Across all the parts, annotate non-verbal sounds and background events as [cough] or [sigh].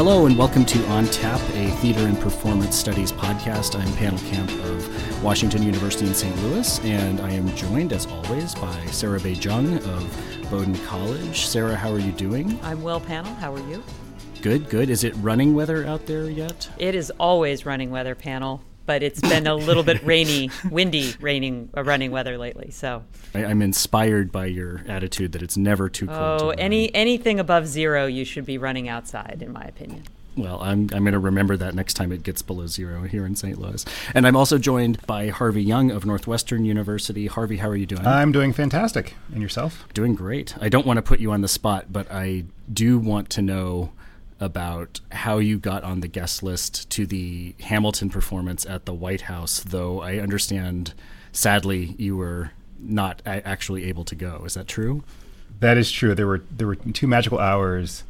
Hello and welcome to On Tap, a theater and performance studies podcast. I'm Pannill Camp of Washington University in St. Louis, and I am joined, as always, by Sarah Bay-Cheng of Bowdoin College. Sarah, how are you doing? I'm well, Pannill. How are you? Good, good. Is it running weather out there yet? It is always running weather, Pannill but it's been a little bit rainy, windy, raining, uh, running weather lately. So I, am inspired by your attitude that it's never too cold. Oh, any anything above zero, you should be running outside, in my opinion. Well, I'm, I'm going to remember that next time it gets below zero here in St. Louis. And I'm also joined by Harvey Young of Northwestern University. Harvey, how are you doing? I'm doing fantastic. And yourself? Doing great. I don't want to put you on the spot, but I do want to know about how you got on the guest list to the Hamilton performance at the White House, though I understand, sadly, you were not actually able to go. Is that true? That is true. There were there were two magical hours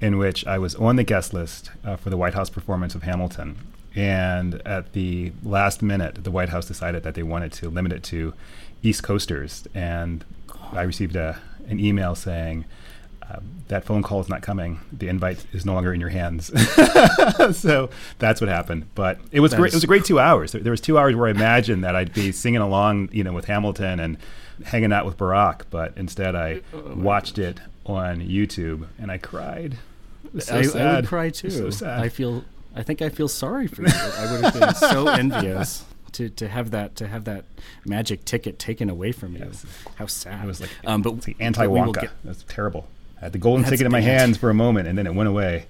in which I was on the guest list uh, for the White House performance of Hamilton, and at the last minute, the White House decided that they wanted to limit it to East Coasters, and I received a an email saying um, that phone call is not coming. The invite is no longer in your hands. [laughs] so that's what happened. But it was great. It was a great two hours. There, there, was two hours where I imagined that I'd be singing along, you know, with Hamilton and hanging out with Barack. But instead, I oh watched it on YouTube and I cried. So I, I, would cry too. So sad. I feel. I think I feel sorry for you. I would have been so [laughs] envious to, to have that to have that magic ticket taken away from you. Yes. How sad. It was like, um, but the anti Wonka. That's terrible. I had the golden That's ticket in my hands for a moment, and then it went away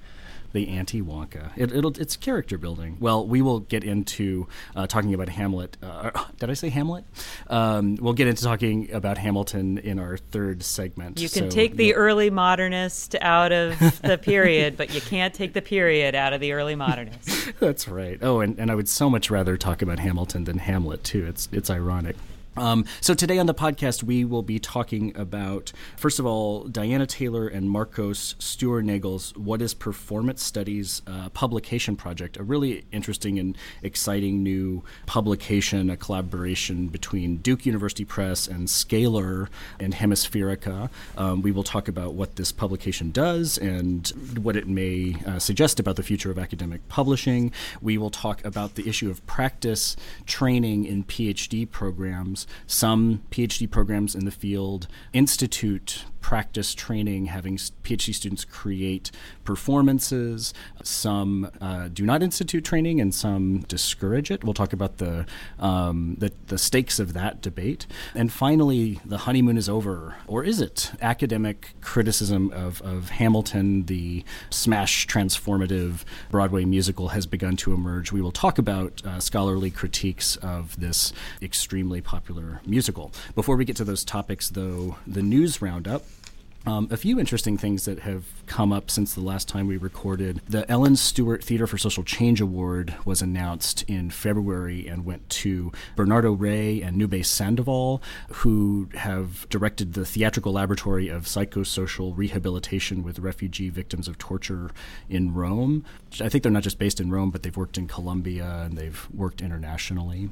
the anti Wonka. It, it's character building. Well, we will get into uh, talking about Hamlet. Uh, [laughs] did I say Hamlet? Um, we'll get into talking about Hamilton in our third segment. You can so, take the early modernist out of the [laughs] period, but you can't take the period out of the early modernist. [laughs] That's right. Oh, and, and I would so much rather talk about Hamilton than Hamlet too. It's it's ironic. Um, so today on the podcast, we will be talking about first of all Diana Taylor and Marcos Steuernagel's "What Is Performance Studies" uh, publication project, a really interesting and exciting new publication, a collaboration between Duke University Press and Scalar and Hemispherica. Um, we will talk about what this publication does and what it may uh, suggest about the future of academic publishing. We will talk about the issue of practice training in PhD programs some PhD programs in the field institute practice training, having PhD students create performances. Some uh, do not institute training, and some discourage it. We'll talk about the, um, the, the stakes of that debate. And finally, the honeymoon is over, or is it? Academic criticism of, of Hamilton, the smash transformative Broadway musical, has begun to emerge. We will talk about uh, scholarly critiques of this extremely popular musical. Before we get to those topics, though, the news roundup. Um, a few interesting things that have come up since the last time we recorded. The Ellen Stewart Theater for Social Change Award was announced in February and went to Bernardo Rey and Nube Sandoval, who have directed the Theatrical Laboratory of Psychosocial Rehabilitation with Refugee Victims of Torture in Rome. I think they're not just based in Rome, but they've worked in Colombia and they've worked internationally.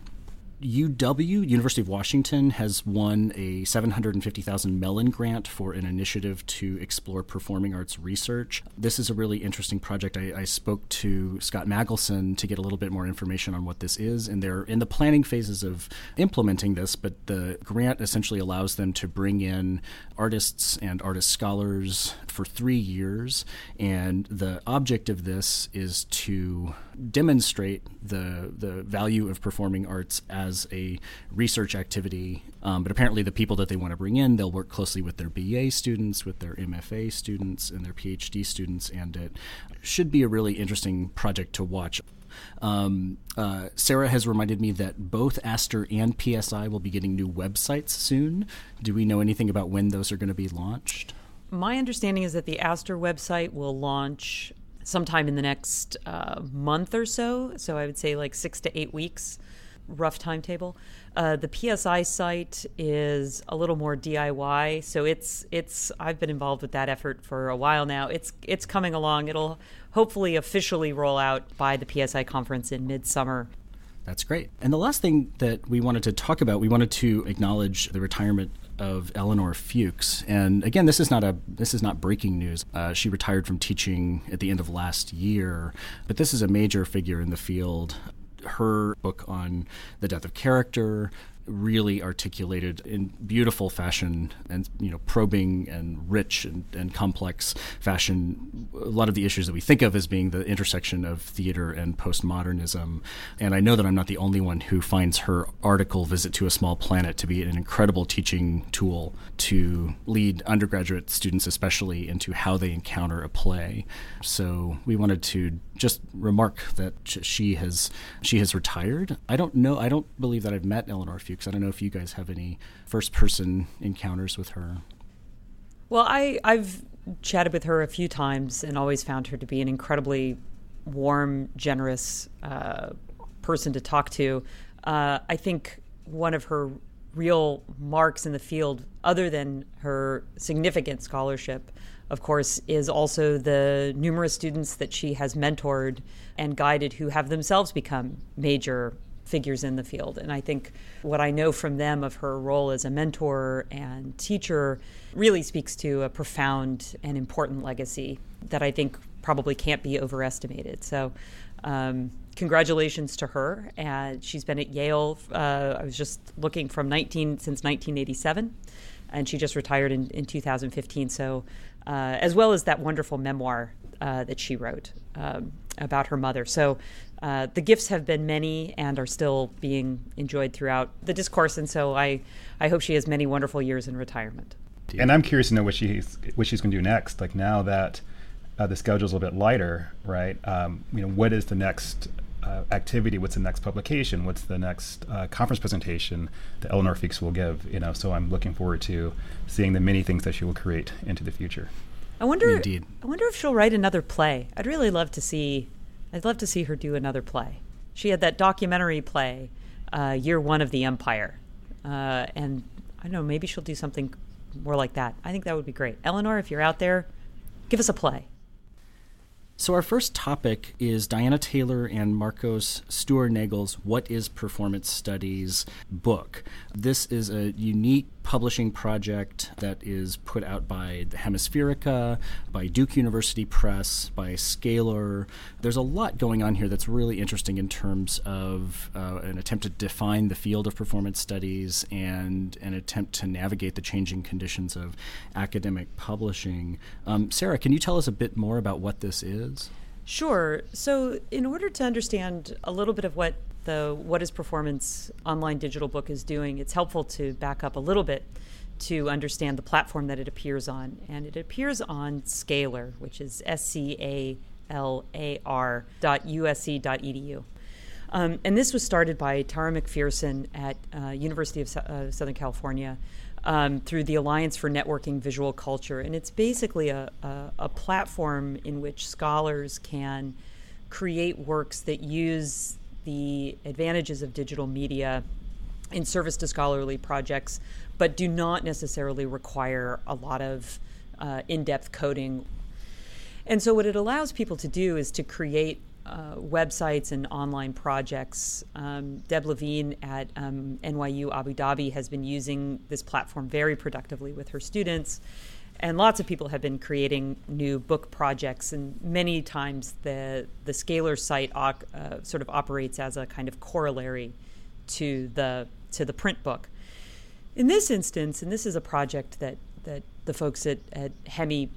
UW, University of Washington, has won a 750,000 Mellon grant for an initiative to explore performing arts research. This is a really interesting project. I, I, spoke to Scott Magelssen to get a little bit more information on what this is, and they're in the planning phases of implementing this, but the grant essentially allows them to bring in artists and artist scholars for three years, and the object of this is to demonstrate the the value of performing arts as a research activity. Um, but apparently, the people that they want to bring in, they'll work closely with their BA students, with their MFA students, and their PhD students, and it should be a really interesting project to watch. Um, uh, Sarah has reminded me that both ASTR and PSI will be getting new websites soon. Do we know anything about when those are going to be launched? My understanding is that the ASTR website will launch sometime in the next uh, month or so. So I would say like six to eight weeks, rough timetable. Uh, the PSI site is a little more DIY, so it's it's. I've been involved with that effort for a while now. It's it's coming along. It'll hopefully officially roll out by the PSI conference in midsummer that's great. And the last thing that we wanted to talk about, we wanted to acknowledge the retirement of Elinor Fuchs. And again, this is not a this is not breaking news. Uh, she retired from teaching at the end of last year, but this is a major figure in the field her book on the death of character, really articulated in beautiful fashion and you know probing and rich and, and complex fashion. A lot of the issues that we think of as being the intersection of theater and postmodernism. And i know that i'm not the only one who finds her article visit to a small planet to be an incredible teaching tool to lead undergraduate students especially into how they encounter a play. So we wanted to just remark that she has she has retired i don't know i don't believe that i've met Elinor Fuchs I don't know if you guys have any first person encounters with her. Well, I, I've chatted with her a few times and always found her to be an incredibly warm, generous uh, person to talk to. Uh, I think one of her real marks in the field, other than her significant scholarship, of course, is also the numerous students that she has mentored and guided who have themselves become major figures in the field. And I think what I know from them of her role as a mentor and teacher really speaks to a profound and important legacy that I think probably can't be overestimated. So, um, congratulations to her. And she's been at Yale. Uh, I was just looking from 19 since 1987, and she just retired in, in 2015. So, uh, as well as that wonderful memoir uh, that she wrote um, about her mother. So, uh, the gifts have been many and are still being enjoyed throughout the discourse. And so I, I hope she has many wonderful years in retirement. And I'm curious to know what she's what she's going to do next. Like now that uh, the schedule's a little bit lighter, right? Um, you know, what is the next uh, activity? What's the next publication? What's the next uh, conference presentation that Elinor Fuchs will give? You know, so I'm looking forward to seeing the many things that she will create into the future. I wonder. Indeed. I wonder if she'll write another play. I'd really love to see I'd love to see her do another play. She had that documentary play, uh, Year One of the Empire. Uh, and I don't know, maybe she'll do something more like that. I think that would be great. Elinor, if you're out there, give us a play. So, our first topic is Diana Taylor and Marcos Steuernagel's What is Performance Studies book. This is a unique publishing project that is put out by the Hemispherica, by Duke University Press, by Scalar. There's a lot going on here that's really interesting in terms of uh, an attempt to define the field of performance studies and an attempt to navigate the changing conditions of academic publishing. Um, Sarah, can you tell us a bit more about what this is? Sure. So, in order to understand a little bit of what the What is Performance online digital book is doing, it's helpful to back up a little bit to understand the platform that it appears on. And it appears on Scalar, which is S C A L A R dot USC dot edu. Um, and this was started by Tara McPherson at uh, University of uh, Southern California um, through the Alliance for Networking Visual Culture. And it's basically a, a, a platform in which scholars can create works that use the advantages of digital media in service to scholarly projects, but do not necessarily require a lot of uh, in depth coding. And so, what it allows people to do is to create uh, websites and online projects. Um, Deb Levine at um, NYU Abu Dhabi has been using this platform very productively with her students and lots of people have been creating new book projects and many times the the scalar site uh, sort of operates as a kind of corollary to the to the print book in this instance and this is a project that that the folks at, at hemi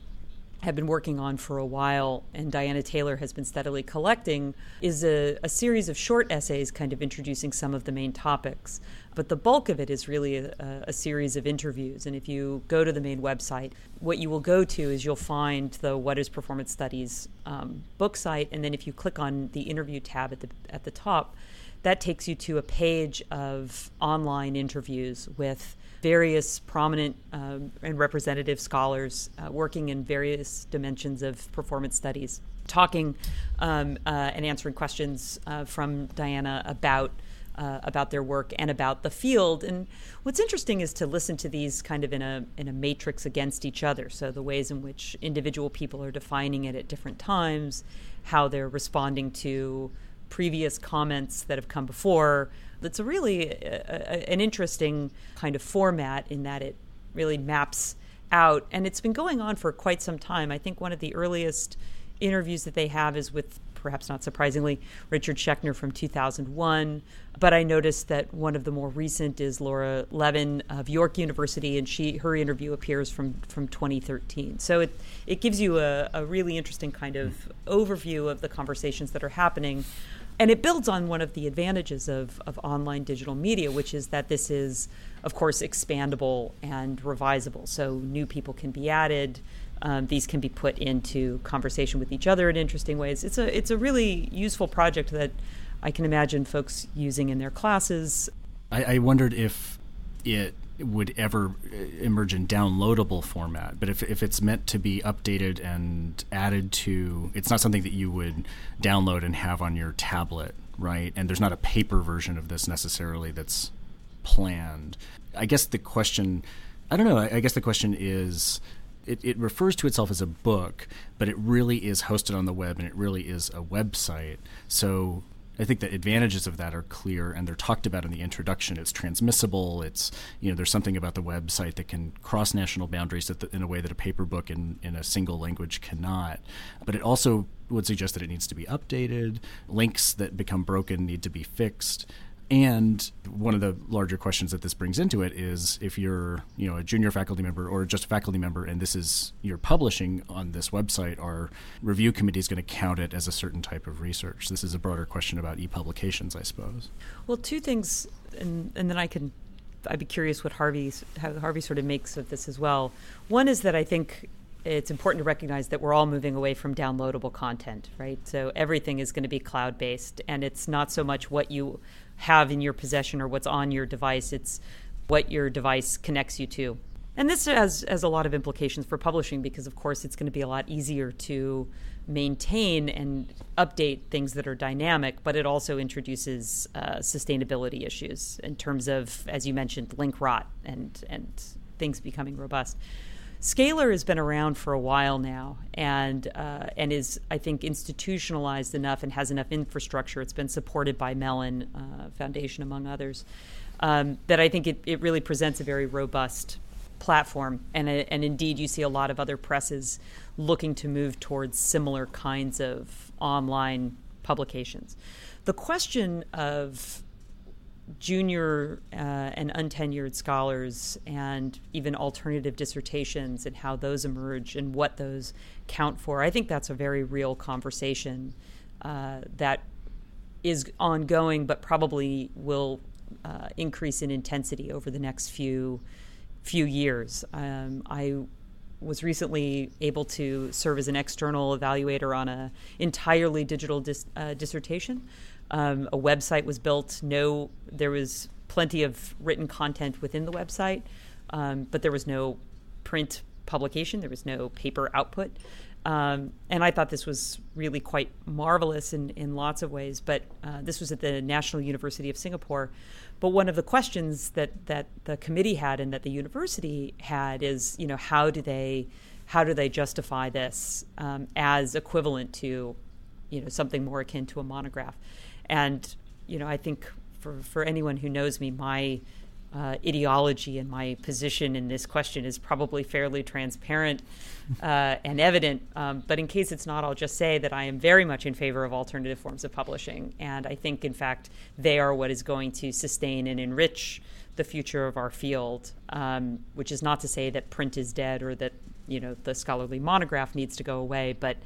have been working on for a while and Diana Taylor has been steadily collecting is a, a, series of short essays kind of introducing some of the main topics. But the bulk of it is really a, a series of interviews. And if you go to the main website, what you will go to is you'll find the What is Performance Studies um, book site. And then if you click on the interview tab at the, at the top, that takes you to a page of online interviews with various prominent um, and representative scholars uh, working in various dimensions of performance studies, talking um, uh, and answering questions uh, from Diana about. Uh, about their work and about the field, and what's interesting is to listen to these kind of in a in a matrix against each other. So the ways in which individual people are defining it at different times, how they're responding to previous comments that have come before, it's a really a, a, an interesting kind of format in that it really maps out, and it's been going on for quite some time. I think one of the earliest interviews that they have is with perhaps not surprisingly, Richard Schechner from 2001. But I noticed that one of the more recent is Laura Levin of York University, and she her interview appears from from 2013. So it it gives you a, a really interesting kind of overview of the conversations that are happening. And it builds on one of the advantages of, of online digital media, which is that this is, of course, expandable and revisable. So new people can be added um, these can be put into conversation with each other in interesting ways. It's a it's a really useful project that I can imagine folks using in their classes. I, I wondered if it would ever uh, emerge in downloadable format, but if if it's meant to be updated and added to, it's not something that you would download and have on your tablet, right? And there's not a paper version of this necessarily that's planned. I guess the question, I don't know. I, I guess the question is it, it refers to itself as a book, but it really is hosted on the web and it really is a website. So I think the advantages of that are clear and they're talked about in the introduction. It's transmissible. It's you know there's something about the website that can cross national boundaries the, in a way that a paper book in, in a single language cannot. But it also would suggest that it needs to be updated. Links that become broken need to be fixed. And one of the larger questions that this brings into it is if you're, you know, a junior faculty member or just a faculty member and this is you're publishing on this website, our review committee is going to count it as a certain type of research. This is a broader question about e-publications, I suppose. Well, two things and and then I can I'd be curious what Harvey's how Harvey sort of makes of this as well. One is that I think it's important to recognize that we're all moving away from downloadable content, right? So everything is going to be cloud based, and it's not so much what you have in your possession or what's on your device. It's what your device connects you to. And this has, has a lot of implications for publishing because, of course, it's going to be a lot easier to maintain and update things that are dynamic, but it also introduces uh, sustainability issues in terms of, as you mentioned, link rot and, and things becoming robust. Scalar has been around for a while now, and uh, and is I think institutionalized enough and has enough infrastructure. It's been supported by Mellon uh, Foundation among others. Um, that I think it, it really presents a very robust platform, and and indeed you see a lot of other presses looking to move towards similar kinds of online publications. The question of junior uh, and untenured scholars and even alternative dissertations and how those emerge and what those count for. I think that's a very real conversation uh, that is ongoing, but probably will uh, increase in intensity over the next few few years. Um, I was recently able to serve as an external evaluator on a entirely digital dis- uh, dissertation um, a website was built. No, there was plenty of written content within the website, um, but there was no print publication. There was no paper output. Um, and I thought this was really quite marvelous in, in lots of ways. But uh, this was at the National University of Singapore. But one of the questions that, that the committee had and that the university had is, you know, how do they how do they justify this um, as equivalent to, you know, something more akin to a monograph? And you know, I think for for anyone who knows me, my uh, ideology and my position in this question is probably fairly transparent uh, and evident. Um, but in case it's not, I'll just say that I am very much in favor of alternative forms of publishing. And I think, in fact, they are what is going to sustain and enrich the future of our field, um, which is not to say that print is dead or that you know the scholarly monograph needs to go away, but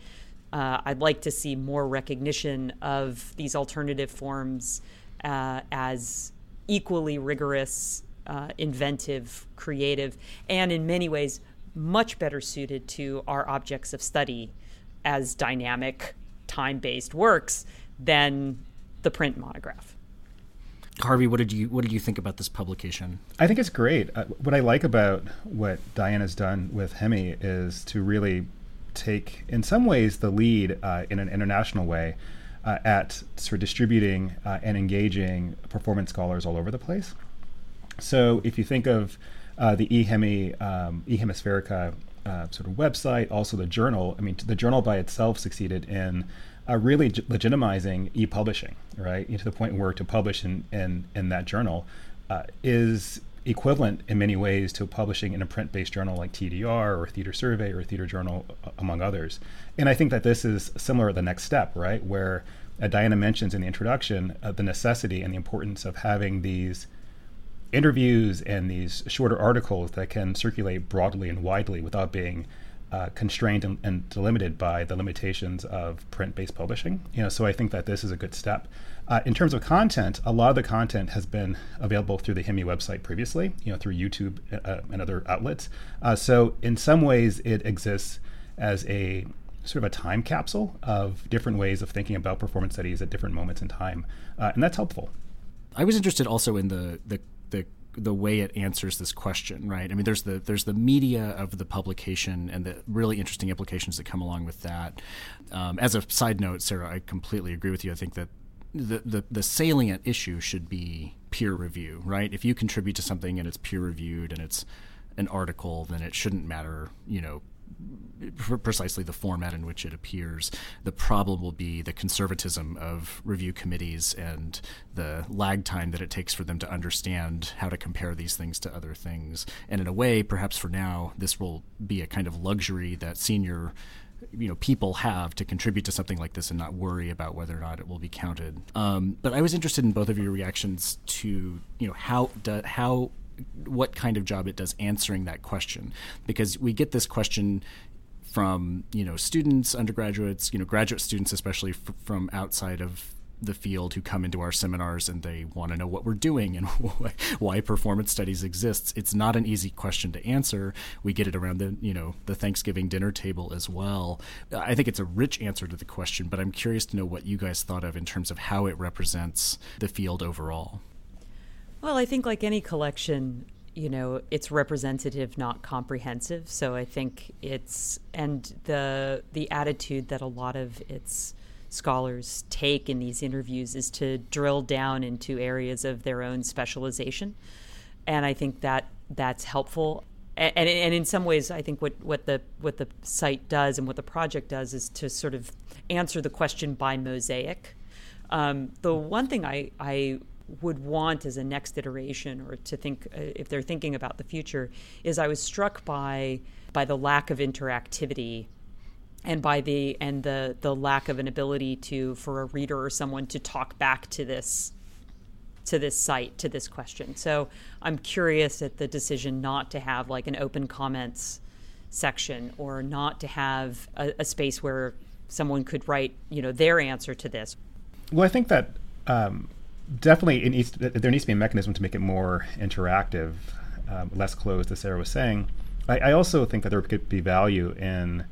uh, I'd like to see more recognition of these alternative forms uh, as equally rigorous, uh, inventive, creative, and in many ways much better suited to our objects of study as dynamic, time based works than the print monograph. Harvey, what did you what did you think about this publication? I think it's great. Uh, what I like about what Diana's done with Hemi is to really take, in some ways, the lead uh, in an international way uh, at sort of distributing uh, and engaging performance scholars all over the place. So if you think of uh, the eHemi, um, eHemispherica uh, sort of website, also the journal, I mean, the journal by itself succeeded in uh, really legitimizing e-publishing, right? To the point where to publish in, in, in that journal is equivalent in many ways to publishing in a print based journal like TDR or Theater Survey or Theater Journal, among others. And I think that this is similar to the next step, right? Where uh, Diana mentions in the introduction uh, the necessity and the importance of having these interviews and these shorter articles that can circulate broadly and widely without being uh, constrained and, and, delimited by the limitations of print-based publishing. You know, so I think that this is a good step. Uh, in terms of content, a lot of the content has been available through the Hemi website previously, you know, through YouTube uh, and other outlets. Uh, so in some ways, it exists as a sort of a time capsule of different ways of thinking about performance studies at different moments in time, uh, and that's helpful. I was interested also in the the the the way it answers this question, right? I mean, there's the there's the media of the publication and the really interesting implications that come along with that. Um, as a side note, Sarah, I completely agree with you. I think that the, the salient issue should be peer review, right? If you contribute to something and it's peer reviewed and it's an article, then it shouldn't matter, you know, precisely the format in which it appears. The problem will be the conservatism of review committees and the lag time that it takes for them to understand how to compare these things to other things. And in a way, perhaps for now, this will be a kind of luxury that senior you know people have to contribute to something like this and not worry about whether or not it will be counted. Um, but I was interested in both of your reactions to you know how do, how what kind of job it does answering that question because we get this question from you know students undergraduates you know graduate students especially f- from outside of the field who come into our seminars and they want to know what we're doing and [laughs] why performance studies exists it's not an easy question to answer. We get it around the you know the thanksgiving dinner table as well. I think it's a rich answer to the question but i'm curious to know what you guys thought of in terms of how it represents the field overall. Well, I think like any collection, you know, it's representative, not comprehensive. So I think it's and the the attitude that a lot of its scholars take in these interviews is to drill down into areas of their own specialization, and I think that that's helpful. And, and, and in some ways, I think what, what the what the site does and what the project does is to sort of answer the question by mosaic. Um, the one thing I, I would want as a next iteration or to think uh, if they're thinking about the future is I was struck by by the lack of interactivity and by the and the the lack of an ability to for a reader or someone to talk back to this to this site to this question. So I'm curious at the decision not to have like an open comments section or not to have a, a space where someone could write you know their answer to this. Well, I think that um, definitely needs to, there needs to be a mechanism to make it more interactive, um, less closed, as Sarah was saying. I, I, also think that there could be value in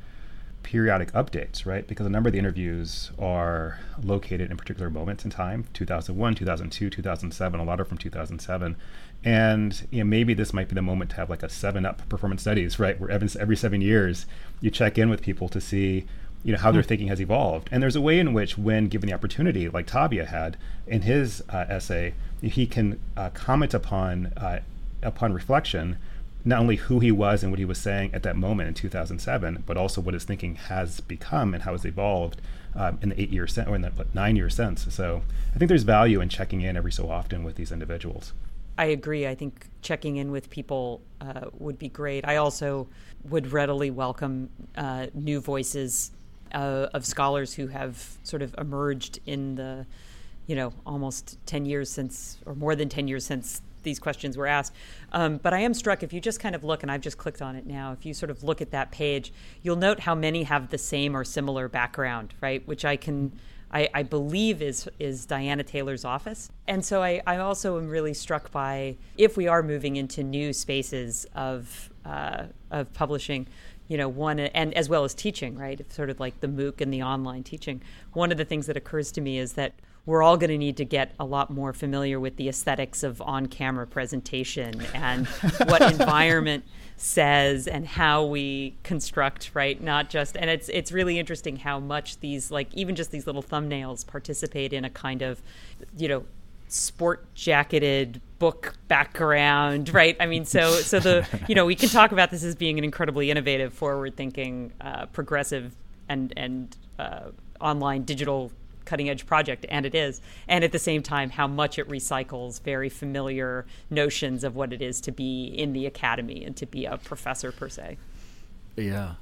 periodic updates, right? Because a number of the interviews are located in particular moments in time 2001, 2002, 2007, a lot are from 2007. And you know, maybe this might be the moment to have like a seven up performance studies, right? Where every, every seven years you check in with people to see you know how their hmm. thinking has evolved and there's a way in which when given the opportunity like Tavia had in his uh, essay he can uh, comment upon uh, upon reflection not only who he was and what he was saying at that moment in 2007 but also what his thinking has become and how it's evolved um, in the eight years or in the nine years since so i think there's value in checking in every so often with these individuals I agree. I think checking in with people uh, would be great. I also would readily welcome uh, new voices uh, of scholars who have sort of emerged in the, you know, almost 10 years since, or more than 10 years since these questions were asked. Um, but I am struck if you just kind of look, and I've just clicked on it now, if you sort of look at that page, you'll note how many have the same or similar background, right? Which I can. I, I believe is is Diana Taylor's office, and so I, I also am really struck by if we are moving into new spaces of uh, of publishing, you know, one and as well as teaching, right? sort of like the MOOC and the online teaching. One of the things that occurs to me is that we're all going to need to get a lot more familiar with the aesthetics of on-camera presentation and what [laughs] environment says and how we construct right not just and it's it's really interesting how much these like even just these little thumbnails participate in a kind of you know sport jacketed book background, right? I mean, so so the you know we can talk about this as being an incredibly innovative, forward thinking, uh, progressive, and and uh, online digital cutting edge project, and it is. And at the same time, how much it recycles very familiar notions of what it is to be in the academy and to be a professor per se. Yeah.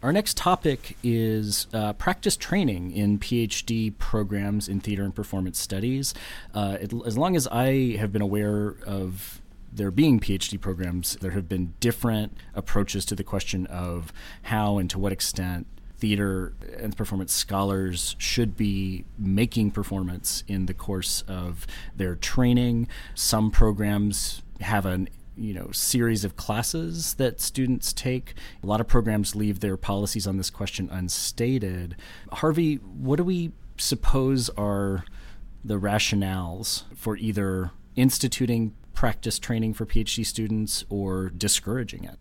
Our next topic is uh, practice training in PhD programs in theater and performance studies. Uh, it, as long as I have been aware of there being PhD programs, there have been different approaches to the question of how and to what extent theater and performance scholars should be making performance in the course of their training. Some programs have an you know series of classes that students take. A lot of programs leave their policies on this question unstated. Harvey, what do we suppose are the rationales for either instituting practice training for PhD students or discouraging it?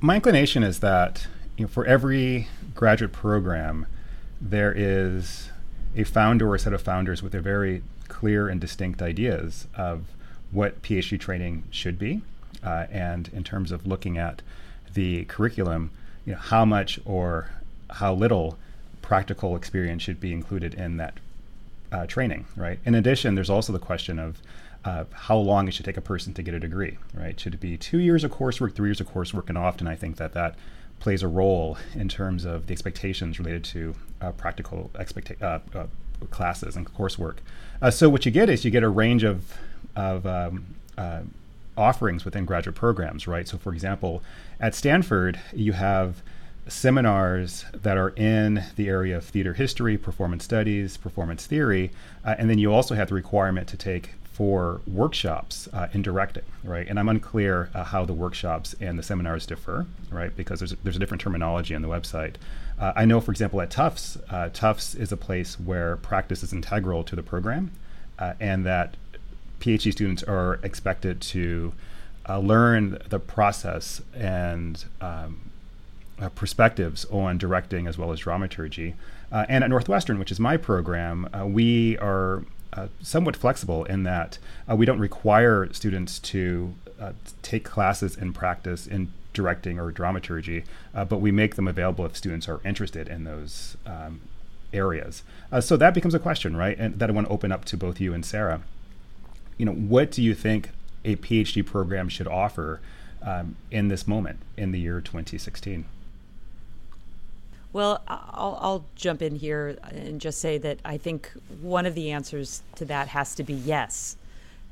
My inclination is that you know, for every graduate program, there is a founder or a set of founders with their very clear and distinct ideas of what PhD training should be, uh, and in terms of looking at the curriculum, you know, how much or how little practical experience should be included in that uh, training, right? In addition, there's also the question of uh, how long it should take a person to get a degree, right? Should it be two years of coursework, three years of coursework? And often I think that that plays a role in terms of the expectations related to uh, practical uh, uh, classes and coursework. Uh, so what you get is you get a range of, of um, uh, offerings within graduate programs, right? So, for example, at Stanford, you have seminars that are in the area of theater history, performance studies, performance theory, uh, and then you also have the requirement to take four workshops uh, in directing, right? And I'm unclear uh, how the workshops and the seminars differ, right? Because there's a, there's a different terminology on the website. Uh, I know, for example, at Tufts, uh, Tufts is a place where practice is integral to the program, uh, and that PhD students are expected to uh, learn the process and um, uh, perspectives on directing as well as dramaturgy. Uh, and at Northwestern, which is my program, uh, we are uh, somewhat flexible in that uh, we don't require students to take classes in practice in directing or dramaturgy, but we make them available if students are interested in those um, areas. so that becomes a question, right? And that I want to open up to both you and Sarah you know, what do you think a PhD program should offer um, in this moment in the year 2016? Well, I'll, I'll, jump in here and just say that I think one of the answers to that has to be yes.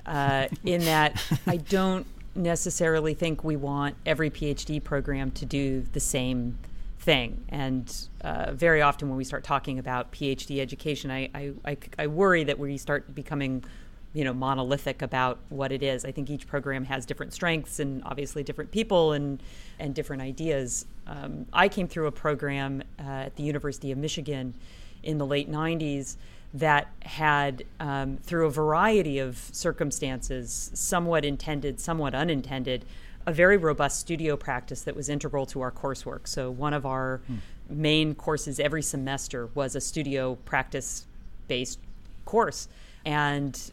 Uh, [laughs] in that, I don't necessarily think we want every PhD program to do the same thing. And uh, very often, when we start talking about PhD education, I, I, I, I worry that we start becoming you know monolithic about what it is. I think each program has different strengths and obviously different people and and different ideas. Um, I came through a program uh, at the University of Michigan in the late '90s that had, um, through a variety of circumstances, somewhat intended, somewhat unintended, a very robust studio practice that was integral to our coursework. So one of our hmm. main courses every semester was a studio practice based course and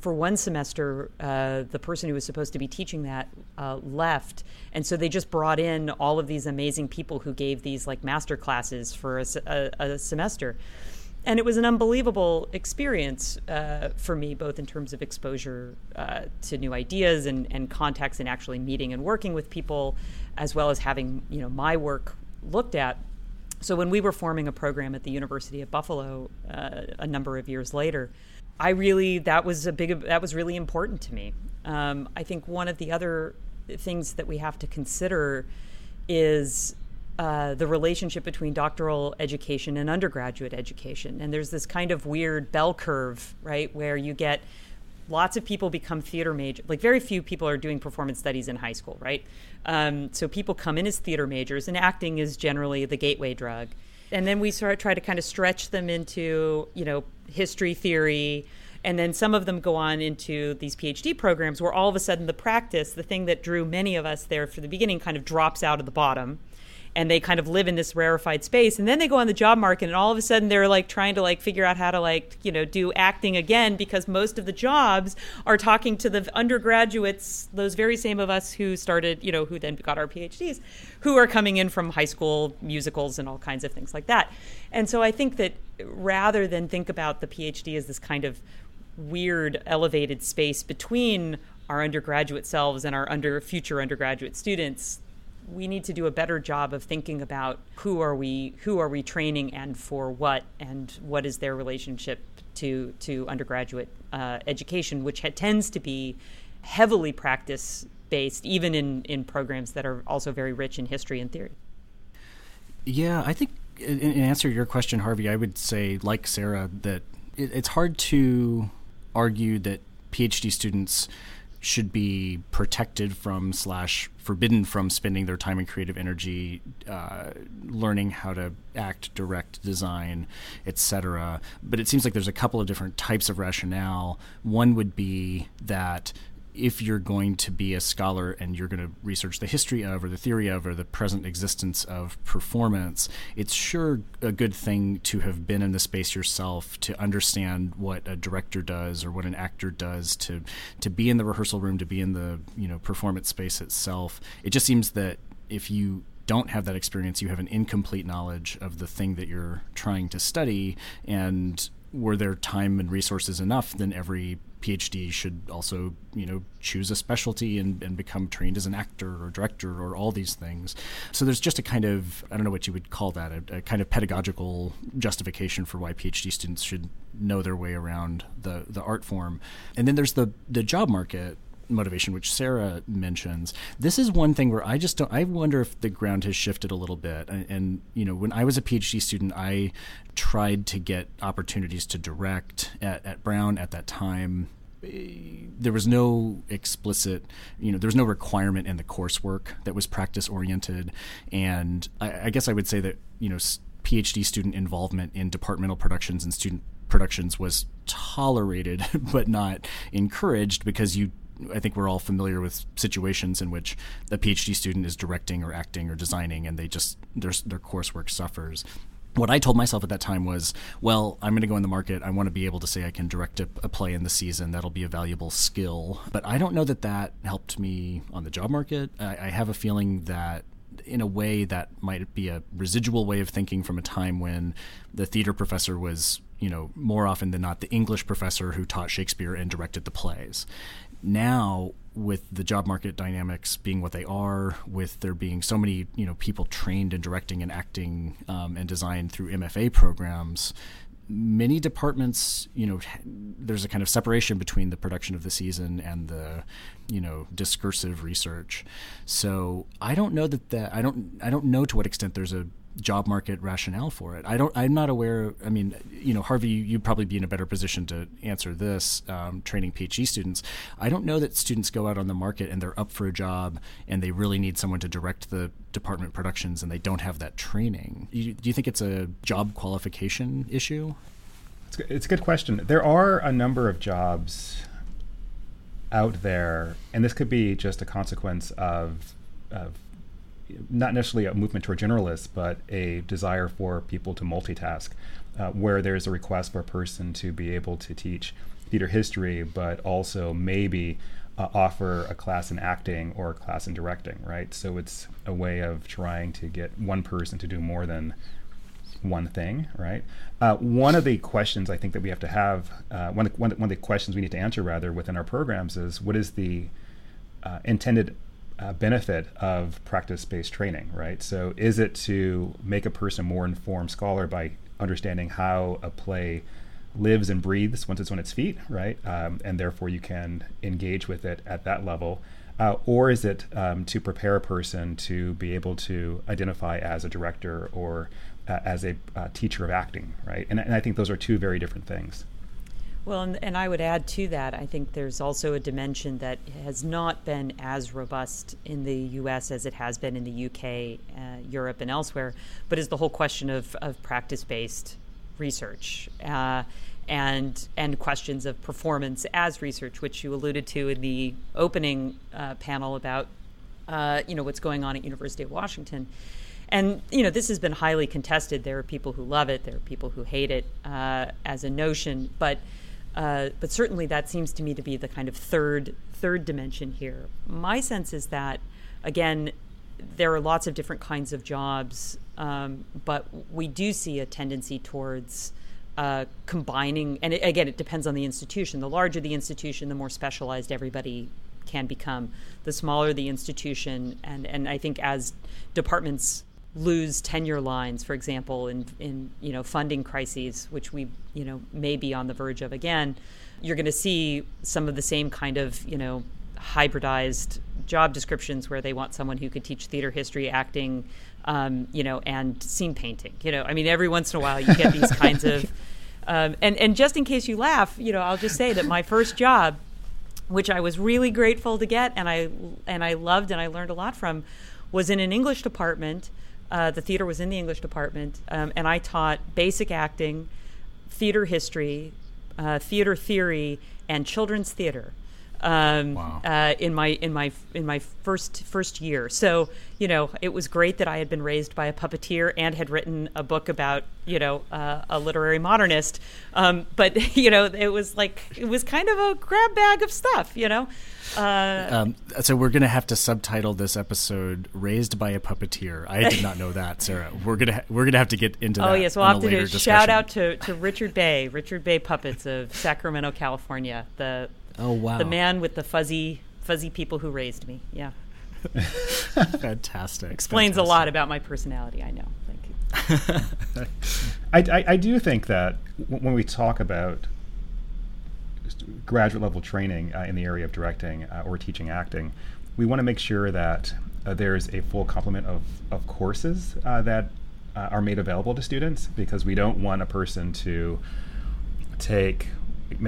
for one semester, uh, the person who was supposed to be teaching that uh, left, and so they just brought in all of these amazing people who gave these like master classes for a, a, a semester, and it was an unbelievable experience uh, for me, both in terms of exposure uh, to new ideas and, and context, and actually meeting and working with people, as well as having you know my work looked at. So when we were forming a program at the University of Buffalo uh, a number of years later I really that was a big that was really important to me. Um, I think one of the other things that we have to consider is uh, the relationship between doctoral education and undergraduate education. And there's this kind of weird bell curve, right, where you get lots of people become theater majors. Like very few people are doing performance studies in high school, right? Um, so people come in as theater majors, and acting is generally the gateway drug and then we sort of try to kind of stretch them into you know history theory and then some of them go on into these phd programs where all of a sudden the practice the thing that drew many of us there for the beginning kind of drops out of the bottom and they kind of live in this rarefied space. And then they go on the job market and all of a sudden they're like trying to like figure out how to like you know do acting again because most of the jobs are talking to the undergraduates those very same of us who started you know who then got our phds who are coming in from high school musicals and all kinds of things like that. And so i think that rather than think about the phd as this kind of weird elevated space between our undergraduate selves and our under future undergraduate students we need to do a better job of thinking about who are we who are we training and for what and what is their relationship to to undergraduate uh, education which ha- tends to be heavily practice based even in in programs that are also very rich in history and theory. Yeah i think in, in answer to your question harvey i would say like sarah that it, it's hard to argue that phd students should be protected from slash forbidden from spending their time and creative energy uh, learning how to act, direct, design, etc. But it seems like there's a couple of different types of rationale. One would be that if you're going to be a scholar and you're going to research the history of or the theory of or the present existence of performance, it's sure a good thing to have been in the space yourself to understand what a director does or what an actor does to to be in the rehearsal room, to be in the you know performance space itself. It just seems that if you don't have that experience, you have an incomplete knowledge of the thing that you're trying to study and were there time and resources enough, then every PhD should also, you know, choose a specialty and, and become trained as an actor or director or all these things. So there's just a kind of, I don't know what you would call that, a, a kind of pedagogical justification for why PhD students should know their way around the, the art form. And then there's the, the job market motivation, which Sarah mentions, this is one thing where I just don't. I wonder if the ground has shifted a little bit. And, and, you know, when I was a PhD student, I tried to get opportunities to direct at, at Brown at that time there was no explicit, you know, there was no requirement in the coursework that was practice oriented, and I, I, guess I would say that you know, PhD student involvement in departmental productions and student productions was tolerated [laughs] but not encouraged because you I think we're all familiar with situations in which a PhD student is directing or acting or designing, and they just their their coursework suffers. What I told myself at that time was, well, I'm going to go in the market. I want to be able to say I can direct a, a play in the season. That'll be a valuable skill. But I don't know that that helped me on the job market. I, I have a feeling that in a way that might be a residual way of thinking from a time when the theater professor was you know more often than not the english professor who taught shakespeare and directed the plays now with the job market dynamics being what they are, with there being so many you know people trained in directing and acting um, and design through MFA programs, many departments you know there's a kind of separation between the production of the season and the you know discursive research. So I don't know that that I don't I don't know to what extent there's a job market rationale for it. I don't. I'm not aware. I mean, you know, Harvey, you'd probably be in a better position to answer this. Um, training PhD students, I don't know that students go out on the market and they're up for a job and they really need someone to direct the department productions and they don't have that training. You, do you think it's a job qualification issue? It's a good question. There are a number of jobs out there, and this could be just a consequence of, of not necessarily a movement toward generalists, but a desire for people to multitask, uh, where there's a request for a person to be able to teach theater history, but also maybe uh, offer a class in acting or a class in directing, right? So it's a way of trying to get one person to do more than one thing, right? Uh, one of the questions I think that we have to have, uh, one, of, one, of the questions we need to answer rather within our programs is what is the uh, intended uh, benefit of practice based training, right? So, is it to make a person more informed scholar by understanding how a play lives and breathes once it's on its feet, right? Um, and therefore you can engage with it at that level. Uh, or is it um, to prepare a person to be able to identify as a director or uh, as a uh, teacher of acting, right? And, and I think those are two very different things. Well, and, and, I would add to that, I think there's also a dimension that has not been as robust in the US as it has been in the UK, uh, Europe, and elsewhere, but is the whole question of, of practice based research. Uh, and and questions of performance as research, which you alluded to in the opening uh, panel about uh, you know, what's going on at University of Washington. And you know, this has been highly contested. There are people who love it. There are people who hate it uh, as a notion. But uh, but certainly that seems to me to be the kind of third third dimension here. My sense is that again, there are lots of different kinds of jobs, um, but we do see a tendency towards uh, combining. And it, again, it depends on the institution. The larger the institution, the more specialized everybody can become. The smaller the institution, and and I think as departments lose tenure lines, for example, in in you know funding crises, which we you know may be on the verge of again, you're going to see some of the same kind of you know hybridized job descriptions where they want someone who could teach theater history, acting, um, you know, and scene painting. You know, I mean, every once in a while you get these kinds of. [laughs] Um, and and just in case you laugh, you know, I'll just say that my first job, which I was really grateful to get, and I and I loved and I learned a lot from, was in an English department. Uh, the theater was in the English department, um, and I taught basic acting, theater history, uh, theater theory, and children's theater um, wow. uh, in my in my in my first first year. So you know, it was great that I had been raised by a puppeteer and had written a book about you know uh, a literary modernist. Um, but [laughs] you know, it was like it was kind of a grab bag of stuff. You know. Uh, um, so we're gonna have to subtitle this episode "Raised by a Puppeteer." I did not know that, Sarah. We're gonna ha- we're gonna have to get into. That. Oh that yes, we'll have to do. Discussion. Shout out to, to Richard Bay, Richard Bay Puppets of Sacramento, California. The Oh wow! The man with the fuzzy fuzzy people who raised me. Yeah. [laughs] Fantastic. Explains Fantastic. a lot about my personality. I know. Thank you. [laughs] I, I, I, do think that when we talk about graduate level training uh, in the area of directing uh, or teaching acting, we want to make sure that uh, there's a full complement of, of courses uh, that uh, are made available to students because we don't want a person to take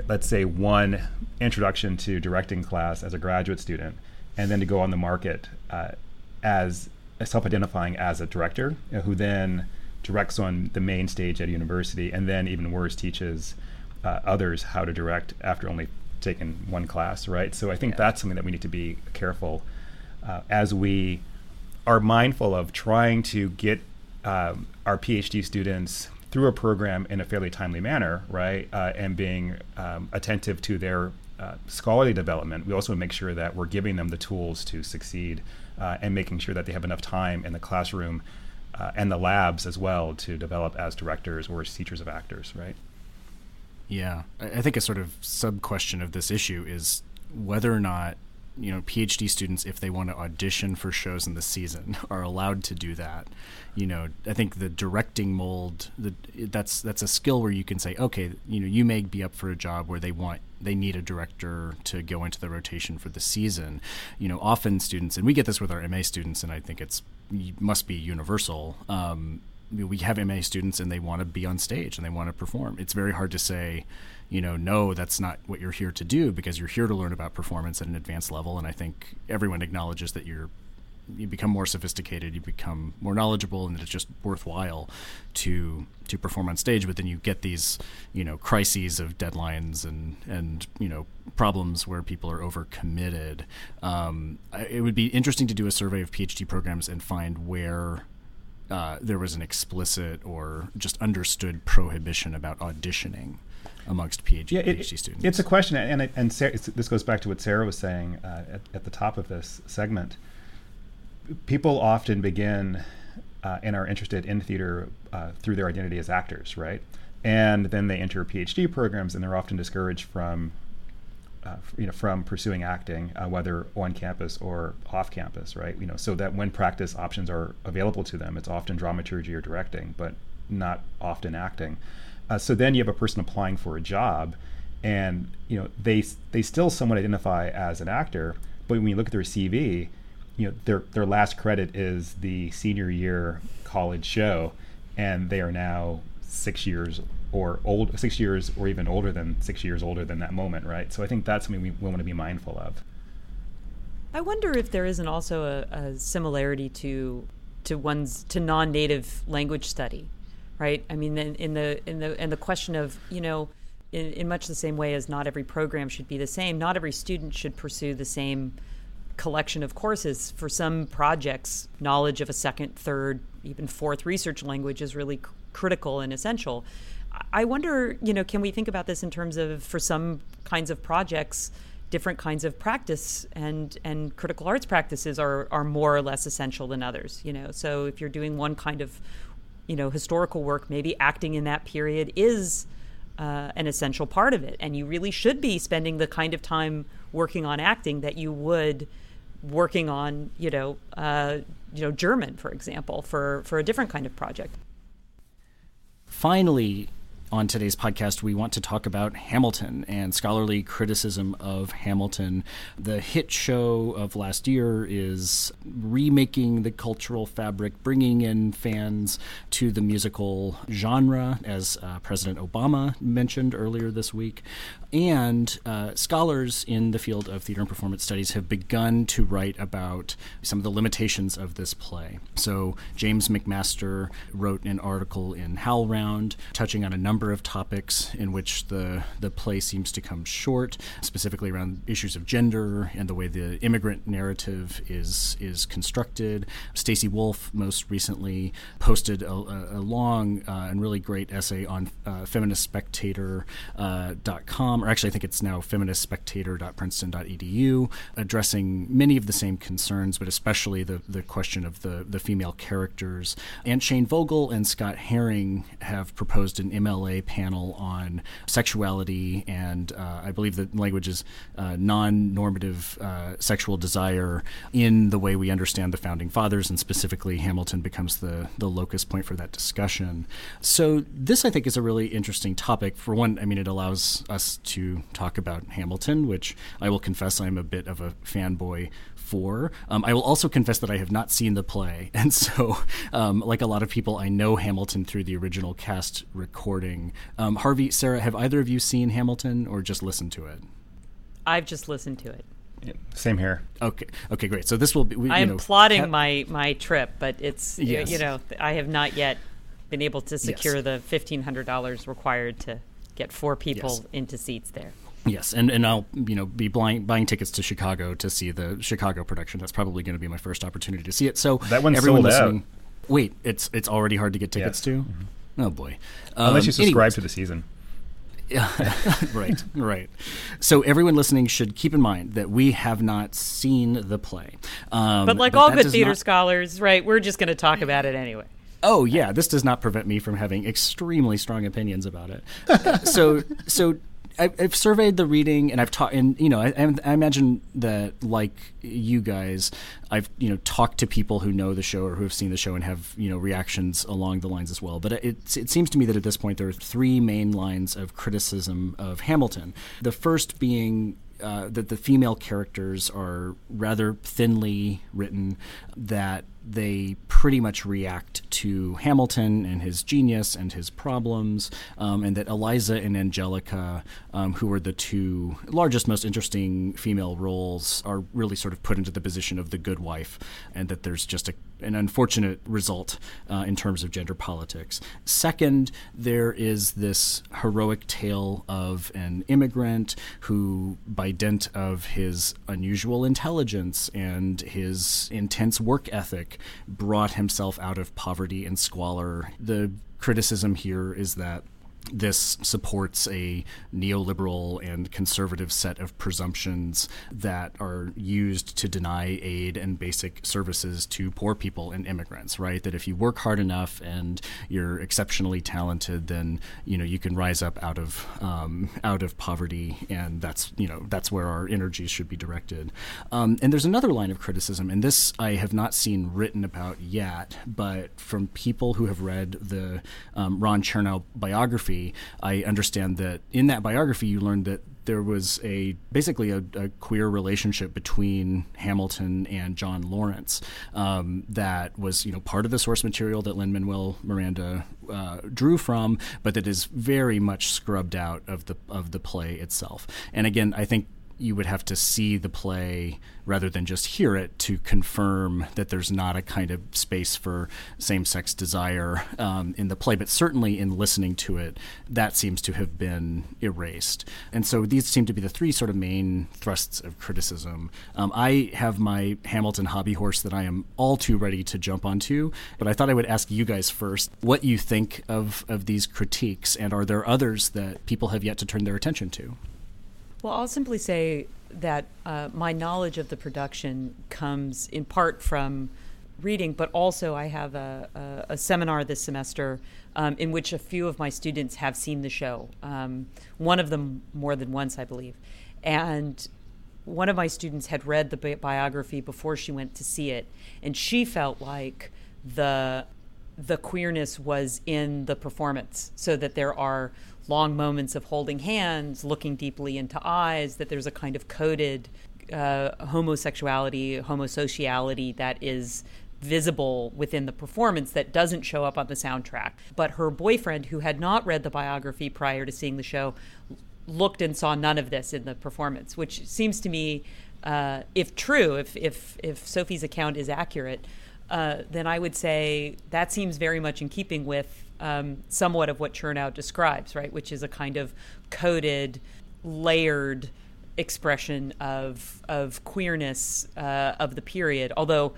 let's say one introduction to directing class as a graduate student and then to go on the market uh, as self-identifying as a director you know, who then directs on the main stage at a university and then even worse teaches uh, others how to direct after only taking one class right so i think yeah. that's something that we need to be careful uh, as we are mindful of trying to get um, our phd students through a program in a fairly timely manner, right, uh, and being um, attentive to their uh, scholarly development, we also make sure that we're giving them the tools to succeed uh, and making sure that they have enough time in the classroom uh, and the labs as well to develop as directors or as teachers of actors, right? Yeah, I think a sort of sub question of this issue is whether or not you know PhD students if they want to audition for shows in the season [laughs] are allowed to do that. You know, I think the directing mold the that's that's a skill where you can say, okay, you know, you may be up for a job where they want they need a director to go into the rotation for the season. You know, often students and we get this with our MA students, and I think it's must be universal. Um, we have MA students and they want to be on stage and they want to perform. It's very hard to say you know, no, that's not what you're here to do because you're here to learn about performance at an advanced level. And I think everyone acknowledges that you're you become more sophisticated, you become more knowledgeable, and it's just worthwhile to to perform on stage. But then you get these, you know, crises of deadlines and and you know problems where people are overcommitted. Um, it would be interesting to do a survey of PhD programs and find where uh, there was an explicit or just understood prohibition about auditioning amongst PhD, yeah, it, PhD students? It's a question, and and Sarah, this goes back to what Sarah was saying uh, at, at, the top of this segment. People often begin uh, and are interested in theater uh, through their identity as actors, right? And then they enter PhD programs, and they're often discouraged from. Uh, you know, from pursuing acting, uh, whether on campus or off campus, right? You know, so that when practice options are available to them, it's often dramaturgy or directing, but not often acting. Uh, so then you have a person applying for a job, and you know they they still somewhat identify as an actor, but when you look at their CV, you know their their last credit is the senior year college show, and they are now six years or old six years or even older than six years older than that moment, right? So I think that's something we, we want to be mindful of. I wonder if there isn't also a, a similarity to to one's to non-native language study right? I mean, in, the in the and the question of you know, in, in much the same way as not every program should be the same, not every student should pursue the same collection of courses. For some projects, knowledge of a second, third, even fourth research language is really c- critical and essential. I wonder, you know, can we think about this in terms of for some kinds of projects, different kinds of practice and and critical arts practices are are more or less essential than others, you know. So if you're doing one kind of, you know, historical work, maybe acting in that period is uh, an essential part of it, and you really should be spending the kind of time working on acting that you would working on, you know, uh, you know, German, for example, for for a different kind of project. Finally, on today's podcast, we want to talk about Hamilton and scholarly criticism of Hamilton. The hit show of last year is remaking the cultural fabric, bringing in fans to the musical genre, as uh, President Obama mentioned earlier this week. And uh, scholars in the field of theater and performance studies have begun to write about some of the limitations of this play. So, James McMaster wrote an article in HowlRound touching on a number of topics in which the, the play seems to come short, specifically around issues of gender and the way the immigrant narrative is, is constructed. Stacy Wolf, most recently, posted a, a long uh, and really great essay on uh, feministspectator.com or actually I think it's now feministspectator.princeton.edu, addressing many of the same concerns, but especially the, the question of the, the female characters. And Shane Vogel and Scott Herring have proposed an MLA panel on sexuality and uh, I believe the language is uh, non normative uh, sexual desire in the way we understand the founding fathers, and specifically Hamilton becomes the, the locus point for that discussion. So, this I think is a really interesting topic. For one, I mean, it allows us to talk about Hamilton, which I will confess I'm a bit of a fanboy for. Um, I will also confess that I have not seen the play, [laughs] and so, um, like a lot of people, I know Hamilton through the original cast recording. Um, Harvey, Sarah, have either of you seen Hamilton or just listened to it? I've just listened to it. Yeah, same here. Okay. Okay. Great. So this will be. We, I am know, plotting ha- my my trip, but it's yes. you know I have not yet been able to secure yes. the fifteen hundred dollars required to get four people yes. into seats there. Yes, and, and I'll you know be buying, buying tickets to Chicago to see the Chicago production. That's probably going to be my first opportunity to see it. So that one's everyone sold listening, out. Wait, it's it's already hard to get tickets yes. to. Mm-hmm. Oh boy, unless um, you subscribe anyways. to the season. Yeah, [laughs] right, right. So everyone listening should keep in mind that we have not seen the play. Um, but like but all good theater not- scholars, right? We're just going to talk about it anyway. Oh yeah, this does not prevent me from having extremely strong opinions about it. [laughs] so so I've, surveyed the reading and I've taught, and you know, I, I imagine that like you guys, I've you know talked to people who know the show or who have seen the show and have you know reactions along the lines as well. But it it seems to me that at this point there are three main lines of criticism of Hamilton. The first being uh, that the female characters are rather thinly written, that they pretty much react to Hamilton and his genius and his problems, um, and that Eliza and Angelica, um, who are the two largest, most interesting female roles, are really sort of put into the position of the good wife, and that there's just a, an unfortunate result uh, in terms of gender politics. Second, there is this heroic tale of an immigrant who, by dint of his unusual intelligence and his intense work ethic, brought himself out of poverty and squalor. The criticism here is that this supports a neoliberal and conservative set of presumptions that are used to deny aid and basic services to poor people and immigrants right? That if you work hard enough and you're exceptionally talented then you know you can rise up out of um, out of poverty and that's you know that's where our energies should be directed. Um, and there's another line of criticism and this I have not seen written about yet but from people who have read the um, Ron Chernow biography I understand that in that biography, you learned that there was a basically a, a queer relationship between Hamilton and John Laurens um, that was you know part of the source material that Lin Manuel Miranda uh, drew from, but that is very much scrubbed out of the of the play itself. And again, I think you would have to see the play rather than just hear it to confirm that there's not a kind of space for same sex desire um, in the play. But certainly in listening to it, that seems to have been erased. And so these seem to be the three sort of main thrusts of criticism. Um, I have my Hamilton hobby horse that I am all too ready to jump onto, but I thought I would ask you guys first what you think of, of these critiques, and are there others that people have yet to turn their attention to? Well, I'll simply say that uh, my knowledge of the production comes in part from reading, but also I have a, a, a seminar this semester um, in which a few of my students have seen the show. Um, one of them more than once, I believe. And one of my students had read the bi- biography before she went to see it, and she felt like the the queerness was in the performance, so that there are long moments of holding hands, looking deeply into eyes, that there's a kind of coded uh, homosexuality, homosociality that is visible within the performance that doesn't show up on the soundtrack. But her boyfriend, who had not read the biography prior to seeing the show, looked and saw none of this in the performance, which seems to me, uh, if true, if, if, if Sophie's account is accurate, uh, then I would say that seems very much in keeping with um, somewhat of what Chernow describes, right? Which is a kind of coded, layered expression of of queerness uh, of the period. Although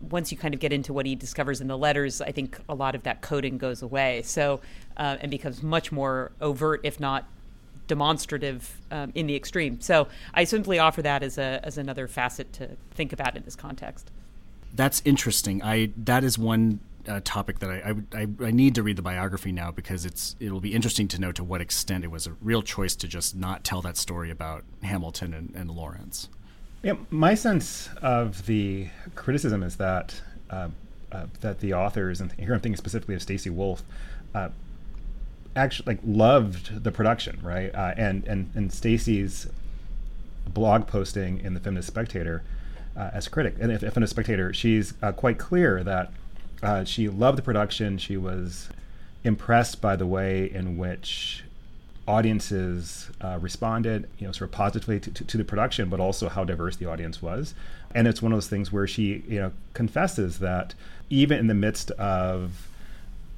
once you kind of get into what he discovers in the letters, I think a lot of that coding goes away. So uh, and becomes much more overt, if not demonstrative, um, in the extreme. So I simply offer that as a as another facet to think about in this context. That's interesting. I that is one uh, topic that I, I, I need to read the biography now because it's it'll be interesting to know to what extent it was a real choice to just not tell that story about Hamilton and, and Laurens. Yeah, my sense of the criticism is that uh, uh, that the authors, and here I'm thinking specifically of Stacy Wolf, uh, actually like loved the production, right? Uh, and and and Stacy's blog posting in the Feminist Spectator uh, as critic, and if, if in a Spectator, she's uh, quite clear that uh, she loved the production. She was impressed by the way in which audiences uh, responded, you know, sort of positively to, to, to, the production, but also how diverse the audience was. And it's one of those things where she, you know, confesses that even in the midst of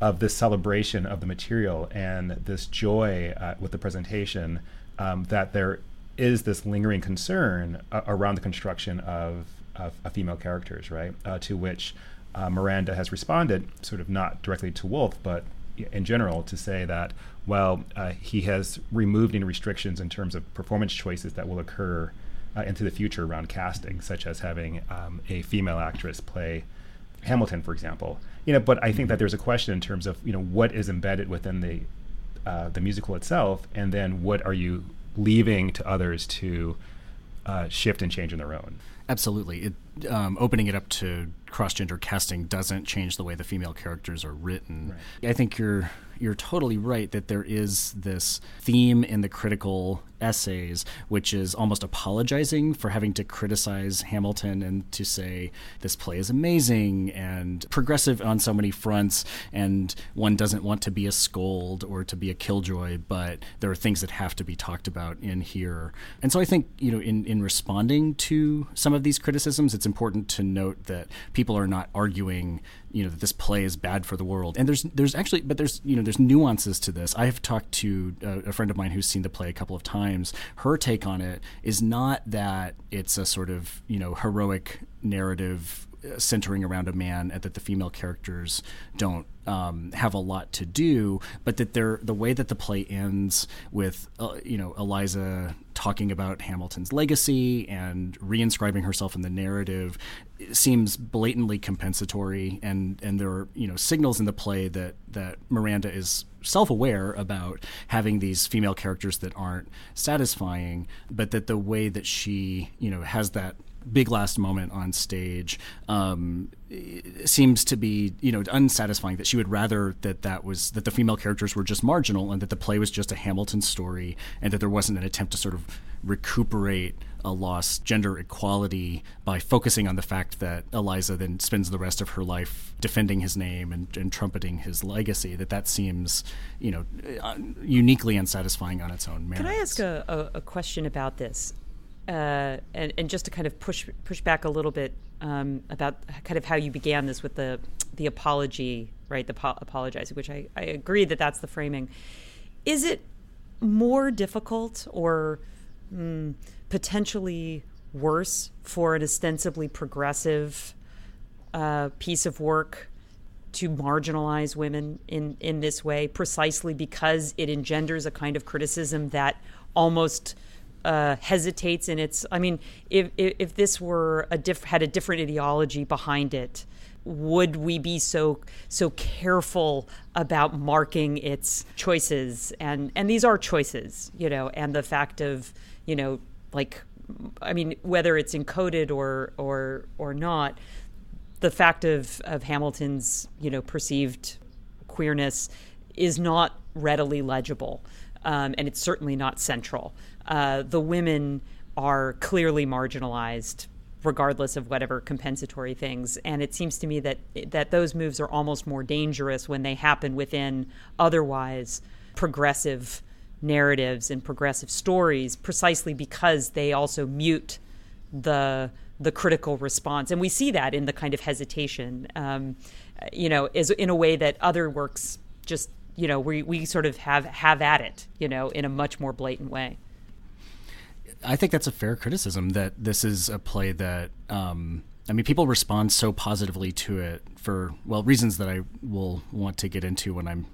of this celebration of the material and this joy uh, with the presentation, um, that there is this lingering concern uh, around the construction of, of, of female characters, right? Uh, to which uh, Miranda has responded, sort of not directly to Wolf, but in general, to say that, well, uh, he has removed any restrictions in terms of performance choices that will occur uh, into the future around casting, such as having um, a female actress play Hamilton, for example. You know, but I think that there's a question in terms of you know what is embedded within the uh, the musical itself, and then what are you leaving to others to uh, shift and change on their own. Absolutely. It, um, opening it up to cross gender casting doesn't change the way the female characters are written. Right. I think you're you're totally right that there is this theme in the critical essays, which is almost apologizing for having to criticize Hamilton and to say this play is amazing and progressive on so many fronts, and one doesn't want to be a scold or to be a killjoy, but there are things that have to be talked about in here. And so I think, you know, in, in responding to some of these criticisms, it's important to note that people are not arguing you know that this play is bad for the world. And there's there's actually but there's you know there's nuances to this. I have talked to a, a, friend of mine who's seen the play a couple of times. Her take on it is not that it's a sort of you know heroic narrative uh, centering around a man and that the female characters don't um, have a lot to do, but that they're the way that the play ends with uh, you know Eliza talking about Hamilton's legacy and reinscribing herself in the narrative seems blatantly compensatory, and and there are you know signals in the play that that Miranda is self-aware about having these female characters that aren't satisfying, but that the way that she you know has that big last moment on stage um, seems to be you know unsatisfying that she would rather that that was that the female characters were just marginal and that the play was just a Hamilton story and that there wasn't an attempt to sort of recuperate a lost gender equality by focusing on the fact that Eliza then spends the rest of her life defending his name and, and trumpeting his legacy that that seems you know uniquely unsatisfying on its own merits. Can I ask a, a, a question about this? uh, and and just to kind of push push back a little bit um, about kind of how you began this with the the apology, right? The po- apologizing, which I, I agree that that's the framing. Is it more difficult or mm, potentially worse for an ostensibly progressive uh, piece of work to marginalize women in, in this way, precisely because it engenders a kind of criticism that almost uh, hesitates in its. I mean, if if, if this were a diff, had a different ideology behind it, would we be so so careful about marking its choices? And and these are choices, you know, and the fact of you know like. I mean, whether it's encoded or or or not, the fact of, of Hamilton's, you know, perceived queerness is not readily legible, um, and it's certainly not central. Uh, the women are clearly marginalized, regardless of whatever compensatory things. And it seems to me that that those moves are almost more dangerous when they happen within otherwise progressive narratives and progressive stories, precisely because they also mute the the critical response, and we see that in the kind of hesitation, um, you know, is in a way that other works just you know we we sort of have have at it, you know, in a much more blatant way. I think that's a fair criticism that this is a play that um, I mean people respond so positively to it for well reasons that I will want to get into when I'm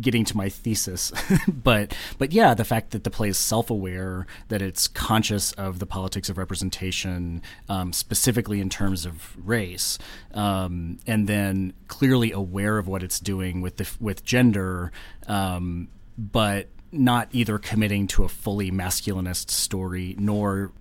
getting to my thesis. [laughs] but but yeah, the fact that the play is self-aware, that it's conscious of the politics of representation, um, specifically in terms of race, um, and then clearly aware of what it's doing with the with gender, um, but not either committing to a fully masculinist story nor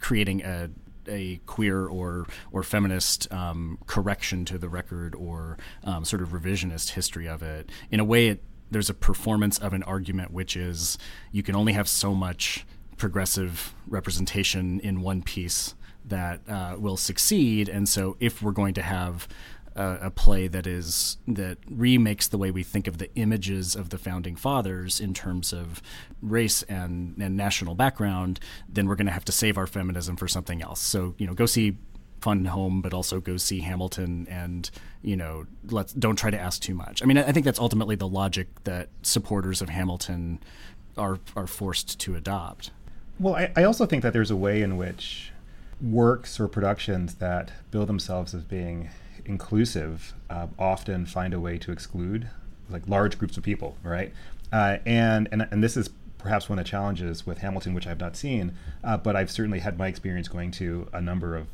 creating a a queer or or feminist um, correction to the record or um, sort of revisionist history of it. In a way, it, there's a performance of an argument which is you can only have so much progressive representation in one piece that uh, will succeed, and so if we're going to have a, play that is that remakes the way we think of the images of the founding fathers in terms of race and, and national background, then we're going to have to save our feminism for something else. So you know, go see Fun Home, but also go see Hamilton, and you know, let's don't try to ask too much. I mean, I think that's ultimately the logic that supporters of Hamilton are are forced to adopt. Well, I, I also think that there's a way in which works or productions that bill themselves as being inclusive uh, often find a way to exclude like large groups of people, right? Uh, and, and and this is perhaps one of the challenges with Hamilton, which I've not seen, uh, but I've certainly had my experience going to a number of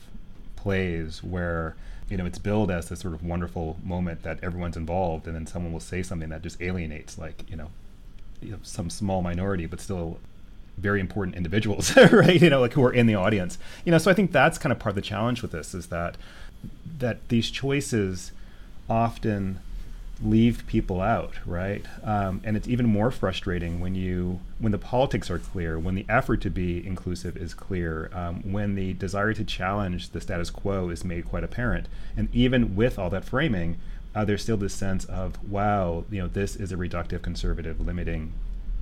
plays where you know it's billed as this sort of wonderful moment that everyone's involved, and then someone will say something that just alienates, like you know, you know some small minority, but still very important individuals, [laughs] right? You know, like who are in the audience. You know, so I think that's kind of part of the challenge with this is that that these choices often leave people out, right? Um, and it's even more frustrating when you when the politics are clear, when the effort to be inclusive is clear, um, when the desire to challenge the status quo is made quite apparent, and even with all that framing, uh, there's still this sense of wow, you know, this is a reductive, conservative, limiting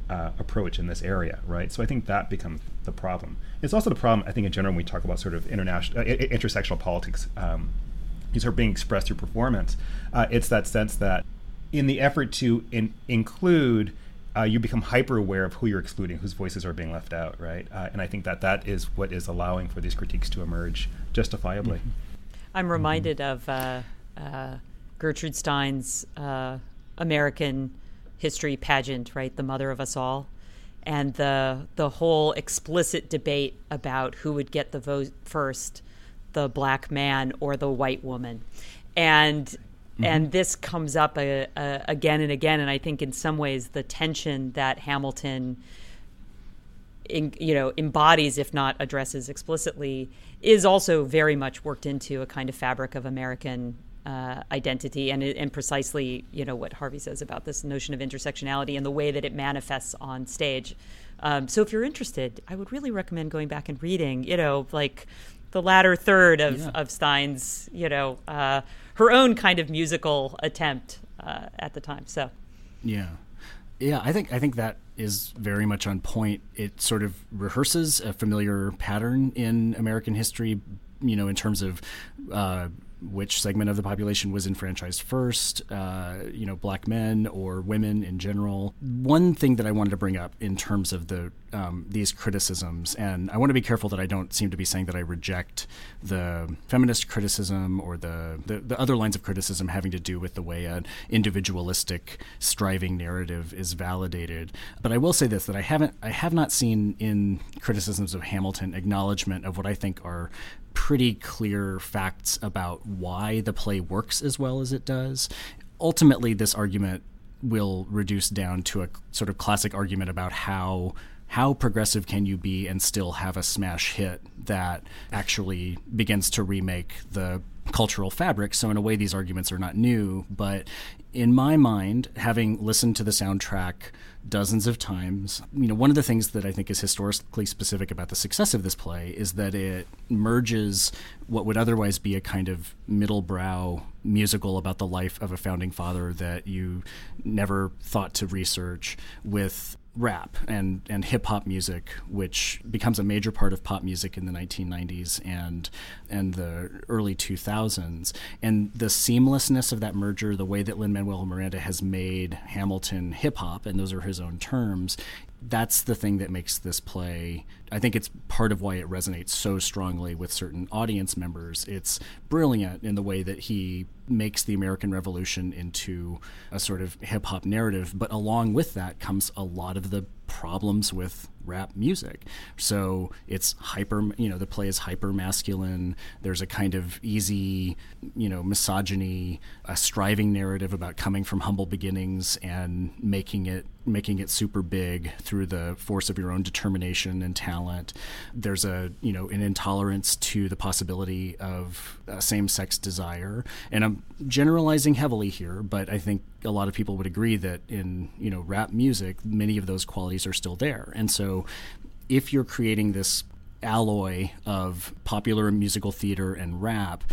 uh, approach in this area, right? So I think that becomes the problem. It's also the problem, I think, in general, when we talk about sort of international, uh, intersectional politics, um, these are being expressed through performance. Uh, it's that sense that in the effort to in- include, uh, you become hyper aware of who you're excluding, whose voices are being left out, right? Uh, and I think that that is what is allowing for these critiques to emerge justifiably. Mm-hmm. I'm reminded mm-hmm. of uh, Gertrude Stein's American history pageant, right? The mother of us all. And the the whole explicit debate about who would get the vote first, the black man or the white woman. And mm-hmm. and this comes up a, a, again and again and I think in some ways the tension that Hamilton in, you know embodies if not addresses explicitly is also very much worked into a kind of fabric of American uh, identity and and precisely you know what Harvey says about this notion of intersectionality and the way that it manifests on stage. Um, so if you're interested, I would really recommend going back and reading, you know, like the latter third of, yeah. of Stein's, you know, uh, her own kind of musical attempt uh, at the time. So, yeah Yeah, I think I think that is very much on point. It sort of rehearses a familiar pattern in American history, you know, in terms of uh, which segment of the population was enfranchised first, uh, you know, black men or women in general. One thing that I wanted to bring up in terms of the um, these criticisms, and I want to be careful that I don't seem to be saying that I reject the feminist criticism or the, the, the other lines of criticism having to do with the way an individualistic striving narrative is validated. But I will say this: that I haven't, I have not seen in criticisms of Hamilton acknowledgement of what I think are pretty clear facts about why the play works as well as it does. Ultimately, this argument will reduce down to a sort of classic argument about how how progressive can you be and still have a smash hit that actually begins to remake the cultural fabric. So in a way, these arguments are not new. But in my mind, having listened to the soundtrack dozens of times, you know, one of the things that I think is historically specific about the success of this play is that it merges what would otherwise be a kind of middle brow musical about the life of a founding father that you never thought to research with rap and, and hip hop music, which becomes a major part of pop music in the 1990s and and the early 2000s. And the seamlessness of that merger, the way that Lin Manuel Miranda has made Hamilton hip hop, and those are his own terms, that's the thing that makes this play I think it's part of why it resonates so strongly with certain audience members. It's brilliant in the way that he makes the American Revolution into a sort of hip hop narrative, but along with that comes a lot of the problems with rap music. So it's hyper, you know, the play is hyper masculine. There's a kind of easy, you know, misogyny, a striving narrative about coming from humble beginnings and making it making it super big through the force of your own determination and talent. There's a, you know, an intolerance to the possibility of uh, same-sex desire. And I'm generalizing heavily here, but I think a lot of people would agree that in, you know, rap music, many of those qualities are still there. And so if you're creating this alloy of popular musical theater and rap,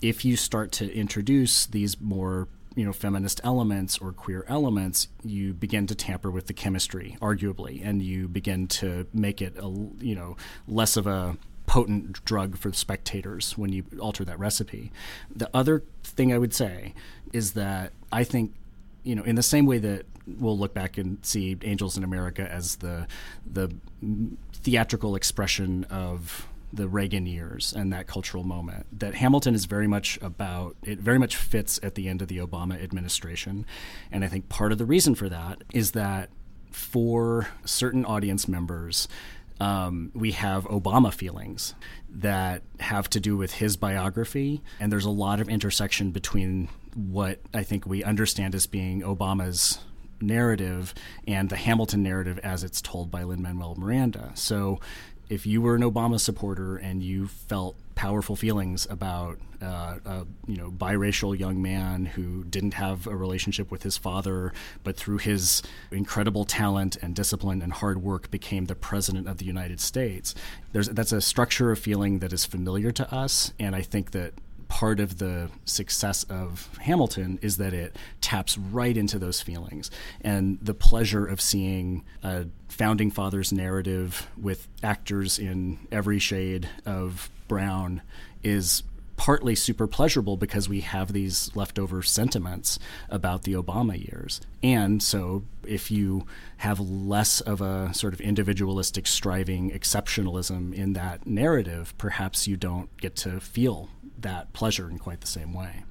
if you start to introduce these more you know feminist elements or queer elements you begin to tamper with the chemistry arguably and you begin to make it a you know less of a potent drug for spectators when you alter that recipe. The other thing i would say is that i think you know in the same way that we'll look back and see Angels in America as the the theatrical expression of the Reagan years and that cultural moment. That Hamilton is very much about, it very much fits at the end of the Obama administration. And I think part of the reason for that is that for certain audience members, um, we have Obama feelings that have to do with his biography. And there's a lot of intersection between what I think we understand as being Obama's narrative and the Hamilton narrative as it's told by Lin Manuel Miranda. So if you were an Obama supporter and you felt powerful feelings about uh, a you know biracial young man who didn't have a relationship with his father, but through his incredible talent and discipline and hard work became the president of the United States. There's that's a structure of feeling that is familiar to us, and I think that part of the success of Hamilton is that it taps right into those feelings and the pleasure of seeing a founding fathers narrative with actors in every shade of brown is partly super pleasurable because we have these leftover sentiments about the Obama years. And so if you have less of a sort of individualistic striving exceptionalism in that narrative, perhaps you don't get to feel that pleasure in quite the same way.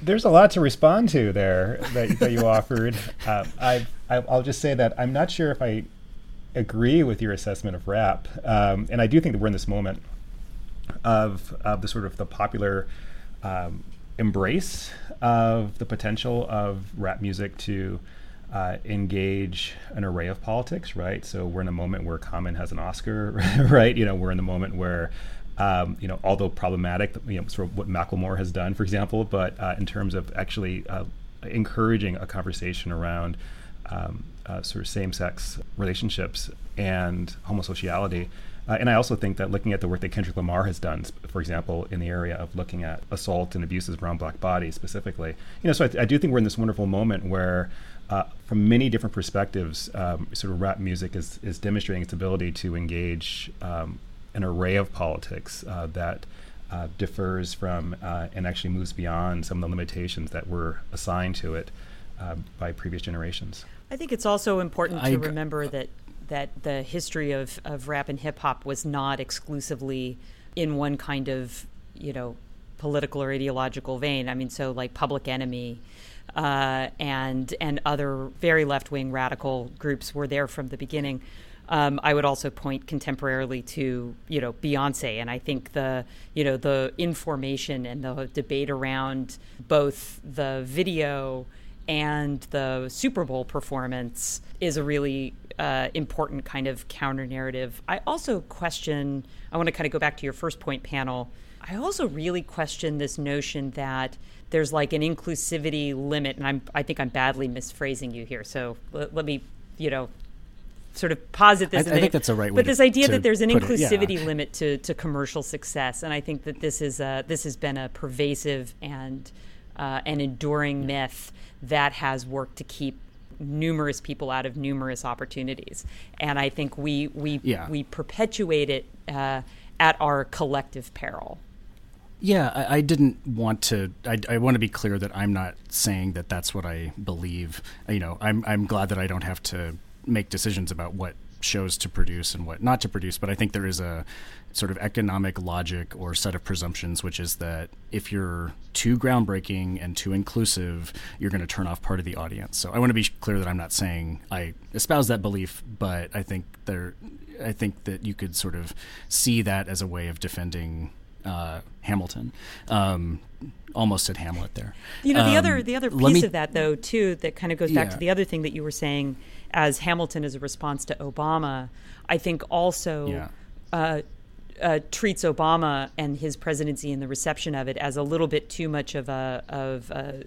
There's a lot to respond to there that, that you [laughs] offered. Uh, I, I, will just say that I'm not sure if I agree with your assessment of rap, um, and I do think that we're in this moment of of the sort of the popular um, embrace of the potential of rap music to uh, engage an array of politics, right? So we're in a moment where Common has an Oscar, [laughs] right? You know, we're in the moment where um, you know, although problematic, you know, sort of what Macklemore has done, for example, but uh, in terms of actually uh, encouraging a conversation around um, uh, sort of same-sex relationships and homosexuality, Uh, and I also think that looking at the work that Kendrick Lamar has done, for example, in the area of looking at assault and abuses around black bodies specifically, you know, so I, I do think we're in this wonderful moment where uh, from many different perspectives, um, sort of rap music is, is demonstrating its ability to engage um, an array of politics uh, that uh, differs from uh, and actually moves beyond some of the limitations that were assigned to it uh, by previous generations. I think it's also important to remember that that the history of, of rap and hip hop was not exclusively in one kind of you know political or ideological vein. I mean, so like Public Enemy uh, and and other very left wing radical groups were there from the beginning. Um, I would also point contemporarily to you know Beyonce, and I think the you know the information and the debate around both the video and the Super Bowl performance is a really uh, important kind of counter narrative. I also question. I want to kind of go back to your first point, Pannill. I also really question this notion that there's like an inclusivity limit, and I'm I think I'm badly misphrasing you here. So let, let me you know sort of posit this. I, I think that's a right way. But this idea that there's an inclusivity it, yeah. limit to, to commercial success, and I think that this is a, this has been a pervasive and uh, an enduring myth that has worked to keep numerous people out of numerous opportunities. And I think we we yeah. we perpetuate it uh, at our collective peril. Yeah, I, I, didn't want to. I, I, want to be clear that I'm not saying that that's what I believe. You know, I'm I'm glad that I don't have to make decisions about what shows to produce and what not to produce. But I think there is a sort of economic logic or set of presumptions, which is that if you're too groundbreaking and too inclusive, you're going to turn off part of the audience. So I want to be clear that I'm not saying I espouse that belief, but I think there, I think that you could sort of see that as a way of defending uh, Hamilton. Um, almost at Hamlet there. You know, the um, other the other piece me, of that though too that kind of goes back yeah. to the other thing that you were saying as Hamilton is a response to Obama. I think also yeah. uh, uh, treats Obama and his presidency and the reception of it as a little bit too much of a of a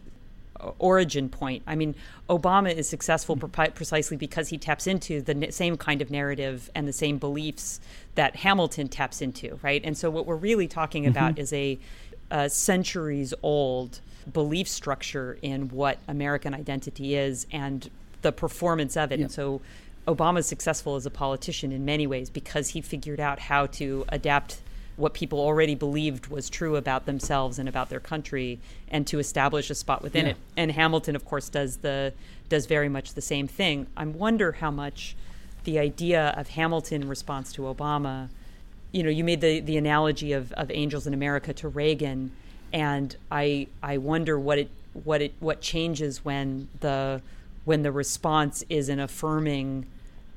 origin point. I mean, Obama is successful pre- precisely because he taps into the n- same kind of narrative and the same beliefs that Hamilton taps into, right? And so, what we're really talking mm-hmm. about is a, a centuries old belief structure in what American identity is and the performance of it. Yeah. And so, Obama's successful as a politician in many ways because he figured out how to adapt what people already believed was true about themselves and about their country and to establish a spot within yeah. it. And Hamilton of course does the does very much the same thing. I wonder how much the idea of Hamilton in response to Obama, you know, you made the the analogy of of Angels in America to Reagan and I I wonder what it what it what changes when the when the response is an affirming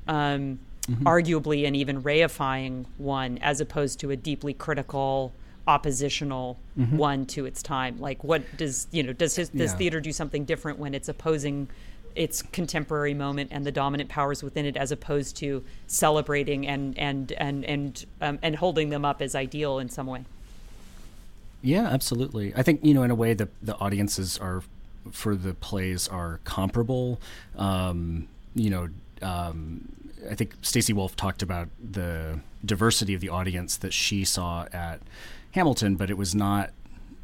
um, mm-hmm. arguably an even reifying one, as opposed to a deeply critical oppositional mm-hmm. one to its time. Like, what does you know? Does his, does yeah. theater do something different when it's opposing its contemporary moment and the dominant powers within it, as opposed to celebrating and and and and um, and holding them up as ideal in some way? Yeah, absolutely. I think you know, in a way, the the audiences are for the plays are comparable. Um, you know, um, I think Stacy Wolf talked about the diversity of the audience that she saw at Hamilton, but it was not.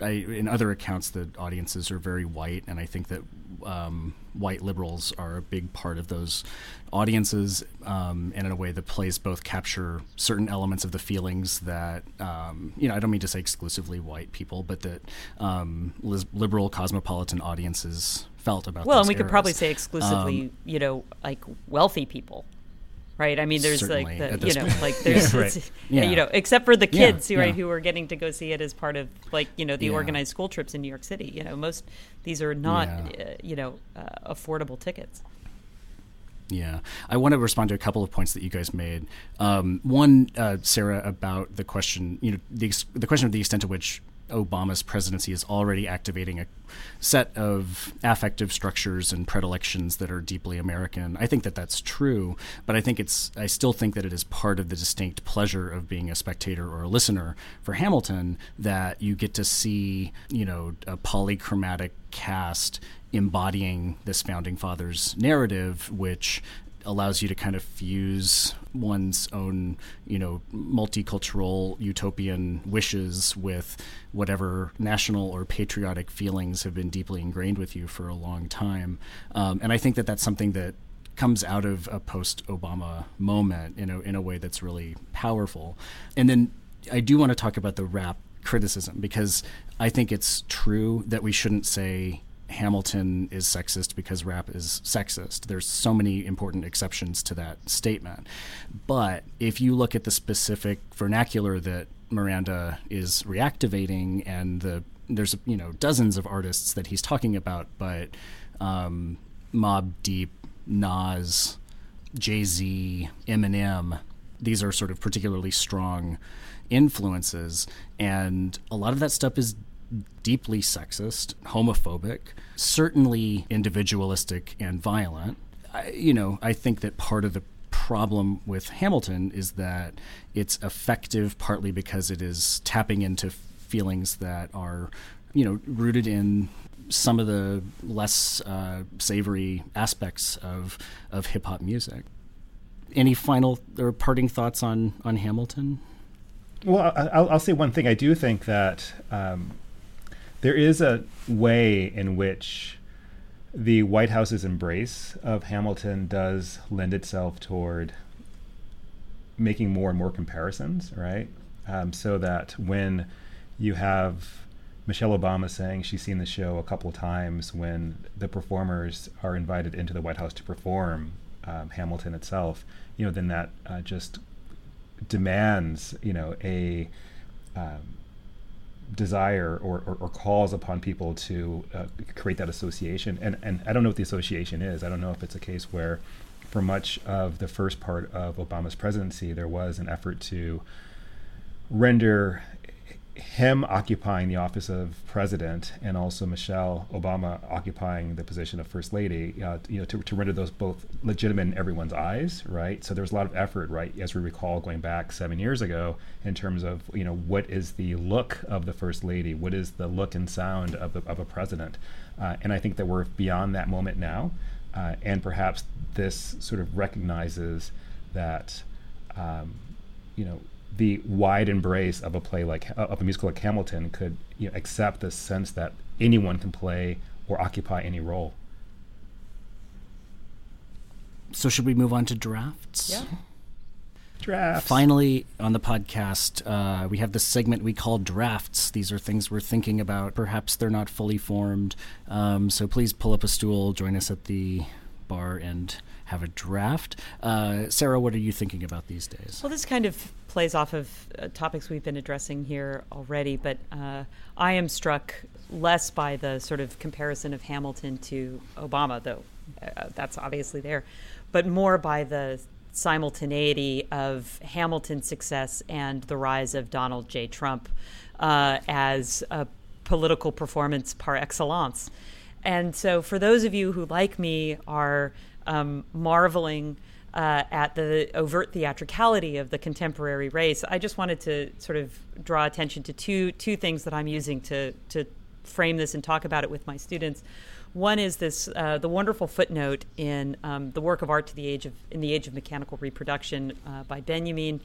I, in other accounts, the audiences are very white, and I think that um, white liberals are a big part of those audiences. Um, and in a way, the plays both capture certain elements of the feelings that, um, you know, I don't mean to say exclusively white people, but that um, liberal cosmopolitan audiences felt about. Well, and we eras. could probably say exclusively, um, you know, like wealthy people right? I mean, there's Certainly, like the, you know, point. like [laughs] there's, yeah, right. yeah. you know, except for the kids, yeah, right, yeah. who are getting to go see it as part of like you know the yeah. organized school trips in New York City. You know, most these are not uh, you know uh, affordable tickets. Yeah, I want to respond to a couple of points that you guys made. Um, one, uh, Sarah, about the question, you know, the the question of the extent to which Obama's presidency is already activating a set of affective structures and predilections that are deeply American. I think that that's true, but I think it's I still think that it is part of the distinct pleasure of being a spectator or a listener for Hamilton that you get to see, you know, a polychromatic cast embodying this founding fathers narrative which allows you to kind of fuse one's own, you know, multicultural utopian wishes with whatever national or patriotic feelings have been deeply ingrained with you for a long time. Um, and I think that that's something that comes out of a post-Obama moment, you know, in a way that's really powerful. And then I do want to talk about the rap criticism because I think it's true that we shouldn't say Hamilton is sexist because rap is sexist. There's so many important exceptions to that statement. But if you look at the specific vernacular that Miranda is reactivating and the there's you know dozens of artists that he's talking about, but um, Mobb Deep, Nas, Jay Z, Eminem, these are sort of particularly strong influences, and a lot of that stuff is deeply sexist, homophobic, certainly individualistic and violent. I, you know, I think that part of the problem with Hamilton is that it's effective partly because it is tapping into feelings that are, you know, rooted in some of the less uh, savory aspects of of hip hop music. Any final or parting thoughts on on Hamilton? Well, I'll, I'll say one thing. I do think that um, there is a way in which the White House's embrace of Hamilton does lend itself toward making more and more comparisons, right? Um, so that when you have Michelle Obama saying she's seen the show a couple times, when the performers are invited into the White House to perform um, Hamilton itself, you know, then that uh, just demands, you know, a um, desire or, or, or, calls upon people to uh, create that association. And, and I don't know what the association is. I don't know if it's a case where, for much of the first part of Obama's presidency, there was an effort to render him occupying the office of president and also Michelle Obama occupying the position of first lady, uh, you know, to, to render those both legitimate in everyone's eyes, right? So there was a lot of effort, right, as we recall going back seven years ago, in terms of you know what is the look of the first lady, what is the look and sound of, the, of a president, uh, and I think that we're beyond that moment now, uh, and perhaps this sort of recognizes that, um, you know the wide embrace of a play like of a musical like Hamilton could you know, accept the sense that anyone can play or occupy any role. So should we move on to drafts? Yeah. Drafts. Finally, on the podcast, uh, we have this segment we call drafts. These are things we're thinking about. Perhaps they're not fully formed. Um, so please pull up a stool, join us at the bar, and have a draft. Uh, Sarah, what are you thinking about these days? Well, this kind of plays off of uh, topics we've been addressing here already, but uh, I am struck less by the sort of comparison of Hamilton to Obama, though uh, that's obviously there, but more by the simultaneity of Hamilton's success and the rise of Donald J. Trump uh, as a political performance par excellence. And so, for those of you who, like me, are um, marveling uh, at the overt theatricality of the contemporary race, I just wanted to sort of draw attention to two two things that I'm using to to frame this and talk about it with my students. One is this uh, the wonderful footnote in um, the work of art to the age of in the age of mechanical reproduction uh, by Benjamin.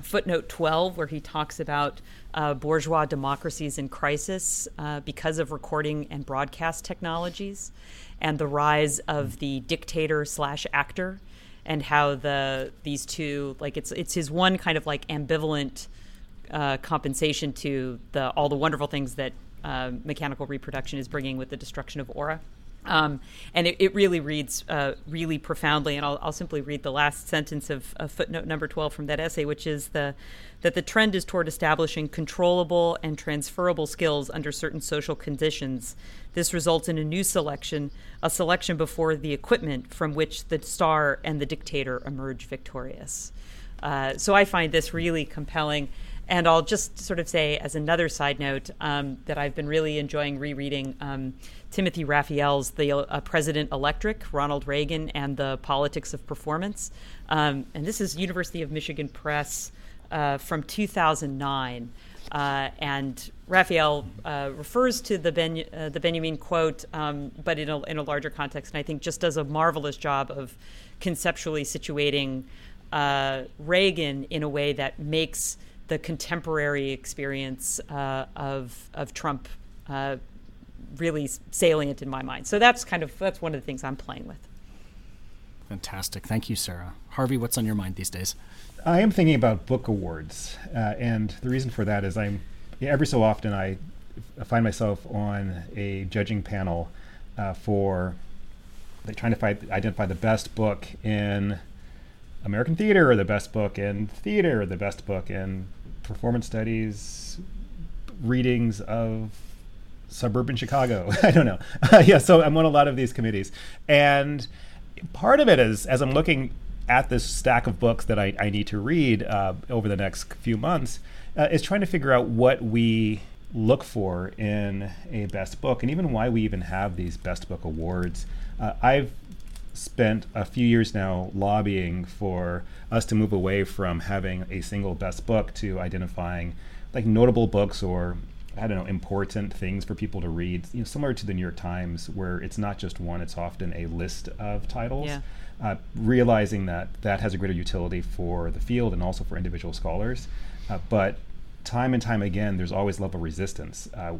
Footnote 12, where he talks about uh, bourgeois democracies in crisis uh, because of recording and broadcast technologies and the rise of the dictator slash actor and how the these two like it's it's his one kind of like ambivalent uh, compensation to the all the wonderful things that uh, mechanical reproduction is bringing with the destruction of aura. Um, and it, it, really reads uh, really profoundly. And I'll, I'll, simply read the last sentence of, of, footnote number 12 from that essay, which is the, that the trend is toward establishing controllable and transferable skills under certain social conditions. This results in a new selection, a selection before the equipment from which the star and the dictator emerge victorious. Uh, so I find this really compelling. And I'll just sort of say, as another side note, um, that I've been really enjoying rereading um, Timothy Raphael's The uh, President Electric, Ronald Reagan and the Politics of Performance. Um, and this is University of Michigan Press uh, from 2009. Uh, and Raphael uh, refers to the ben, uh, the Benjamin quote, um, but in a, in a larger context, and I think just does a marvelous job of conceptually situating uh, Reagan in a way that makes the contemporary experience uh, of of Trump uh, really salient in my mind. So that's kind of that's one of the things I'm playing with. Fantastic, thank you, Sarah. Harvey, what's on your mind these days? I am thinking about book awards, uh, and the reason for that is I'm every so often I find myself on a judging panel uh, for like, trying to find, identify the best book in American theater, or the best book in theater, or the best book in performance studies, readings of suburban Chicago. [laughs] I don't know. [laughs] yeah, so I'm on a lot of these committees, and part of it is as I'm looking at this stack of books that I, I need to read uh, over the next few months, uh, is trying to figure out what we look for in a best book and even why we even have these best book awards. Uh, I've spent a few years now lobbying for us to move away from having a single best book to identifying like notable books or I don't know important things for people to read. You know, similar to the New York Times, where it's not just one; it's often a list of titles. Yeah uh, realizing that that has a greater utility for the field and also for individual scholars. Uh, but time and time again, there's always level resistance uh,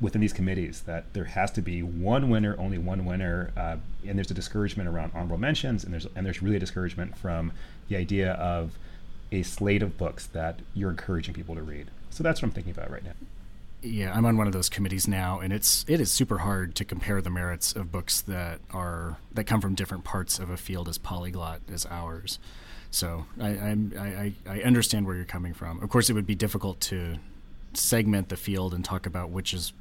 within these committees that there has to be one winner, only one winner, uh, and there's a discouragement around honorable mentions, and there's and there's really a discouragement from the idea of a slate of books that you're encouraging people to read. So that's what I'm thinking about right now yeah, I'm on one of those committees now, and it's it is super hard to compare the merits of books that are that come from different parts of a field as polyglot as ours. So I I, I understand where you're coming from. Of course, it would be difficult to segment the field and talk about which is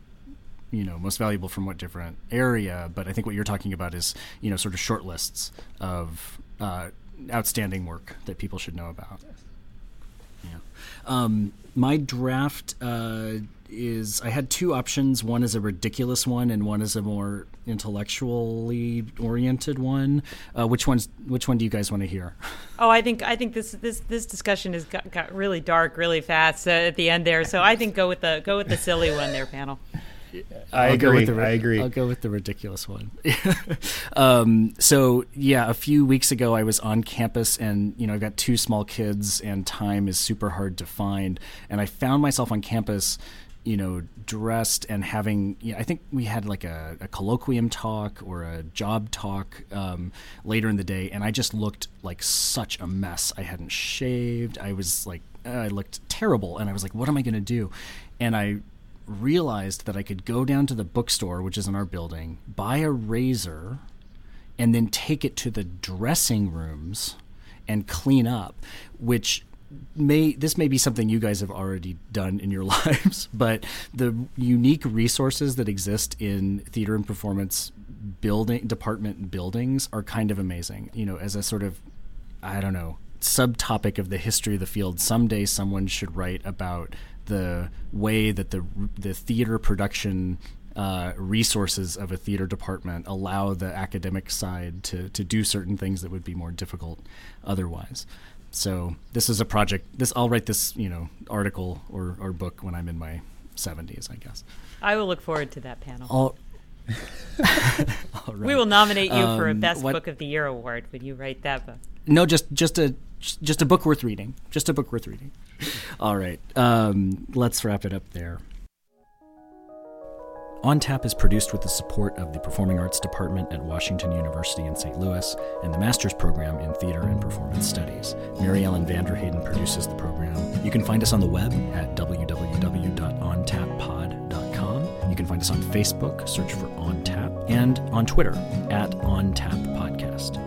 you know most valuable from what different area. But I think what you're talking about is you know sort of short lists of uh, outstanding work that people should know about. Yeah. Um, my draft uh, is I had two options. One is a ridiculous one, and one is a more intellectually oriented one. Uh, which one's which one do you guys want to hear? [laughs] Oh, I think I think this this this discussion has got, got really dark really fast uh, at the end there. So I think go with the go with the silly one there, Pannill. I I'll agree. The, I agree. I'll go with the ridiculous one. [laughs] um, so yeah, a few weeks ago I was on campus, and you know I've got two small kids, and time is super hard to find. And I found myself on campus, you know, dressed and having. You know, I think we had like a, a, colloquium talk or a job talk um, later in the day, and I just looked like such a mess. I hadn't shaved. I was like, I looked terrible, and I was like, what am I going to do? And I realized that I could go down to the bookstore, which is in our building, buy a razor, and then take it to the dressing rooms and clean up, which may this may be something you guys have already done in your [laughs] lives, but the unique resources that exist in theater and performance building department buildings are kind of amazing. You know, as a sort of I don't know, subtopic of the history of the field, someday someone should write about the way that the the theater production uh, resources of a theater department allow the academic side to to do certain things that would be more difficult otherwise. So this is a project. This I'll write this you know article or, or book when I'm in my 70s, I guess. I will look forward to that Pannill. All, [laughs] right. We will nominate you um, for a um, Best what, Book of the Year award when you write that book. No, just just a just a book worth reading. Just a book worth reading. All right, um, let's wrap it up there. On Tap is produced with the support of the Performing Arts Department at Washington University in St. Louis and the Master's Program in Theater and Performance Studies. Mary Ellen Vanderheyden produces the program. You can find us on the web at www.ontappod.com can find us on Facebook, search for On Tap, and on Twitter at On Tap Podcast.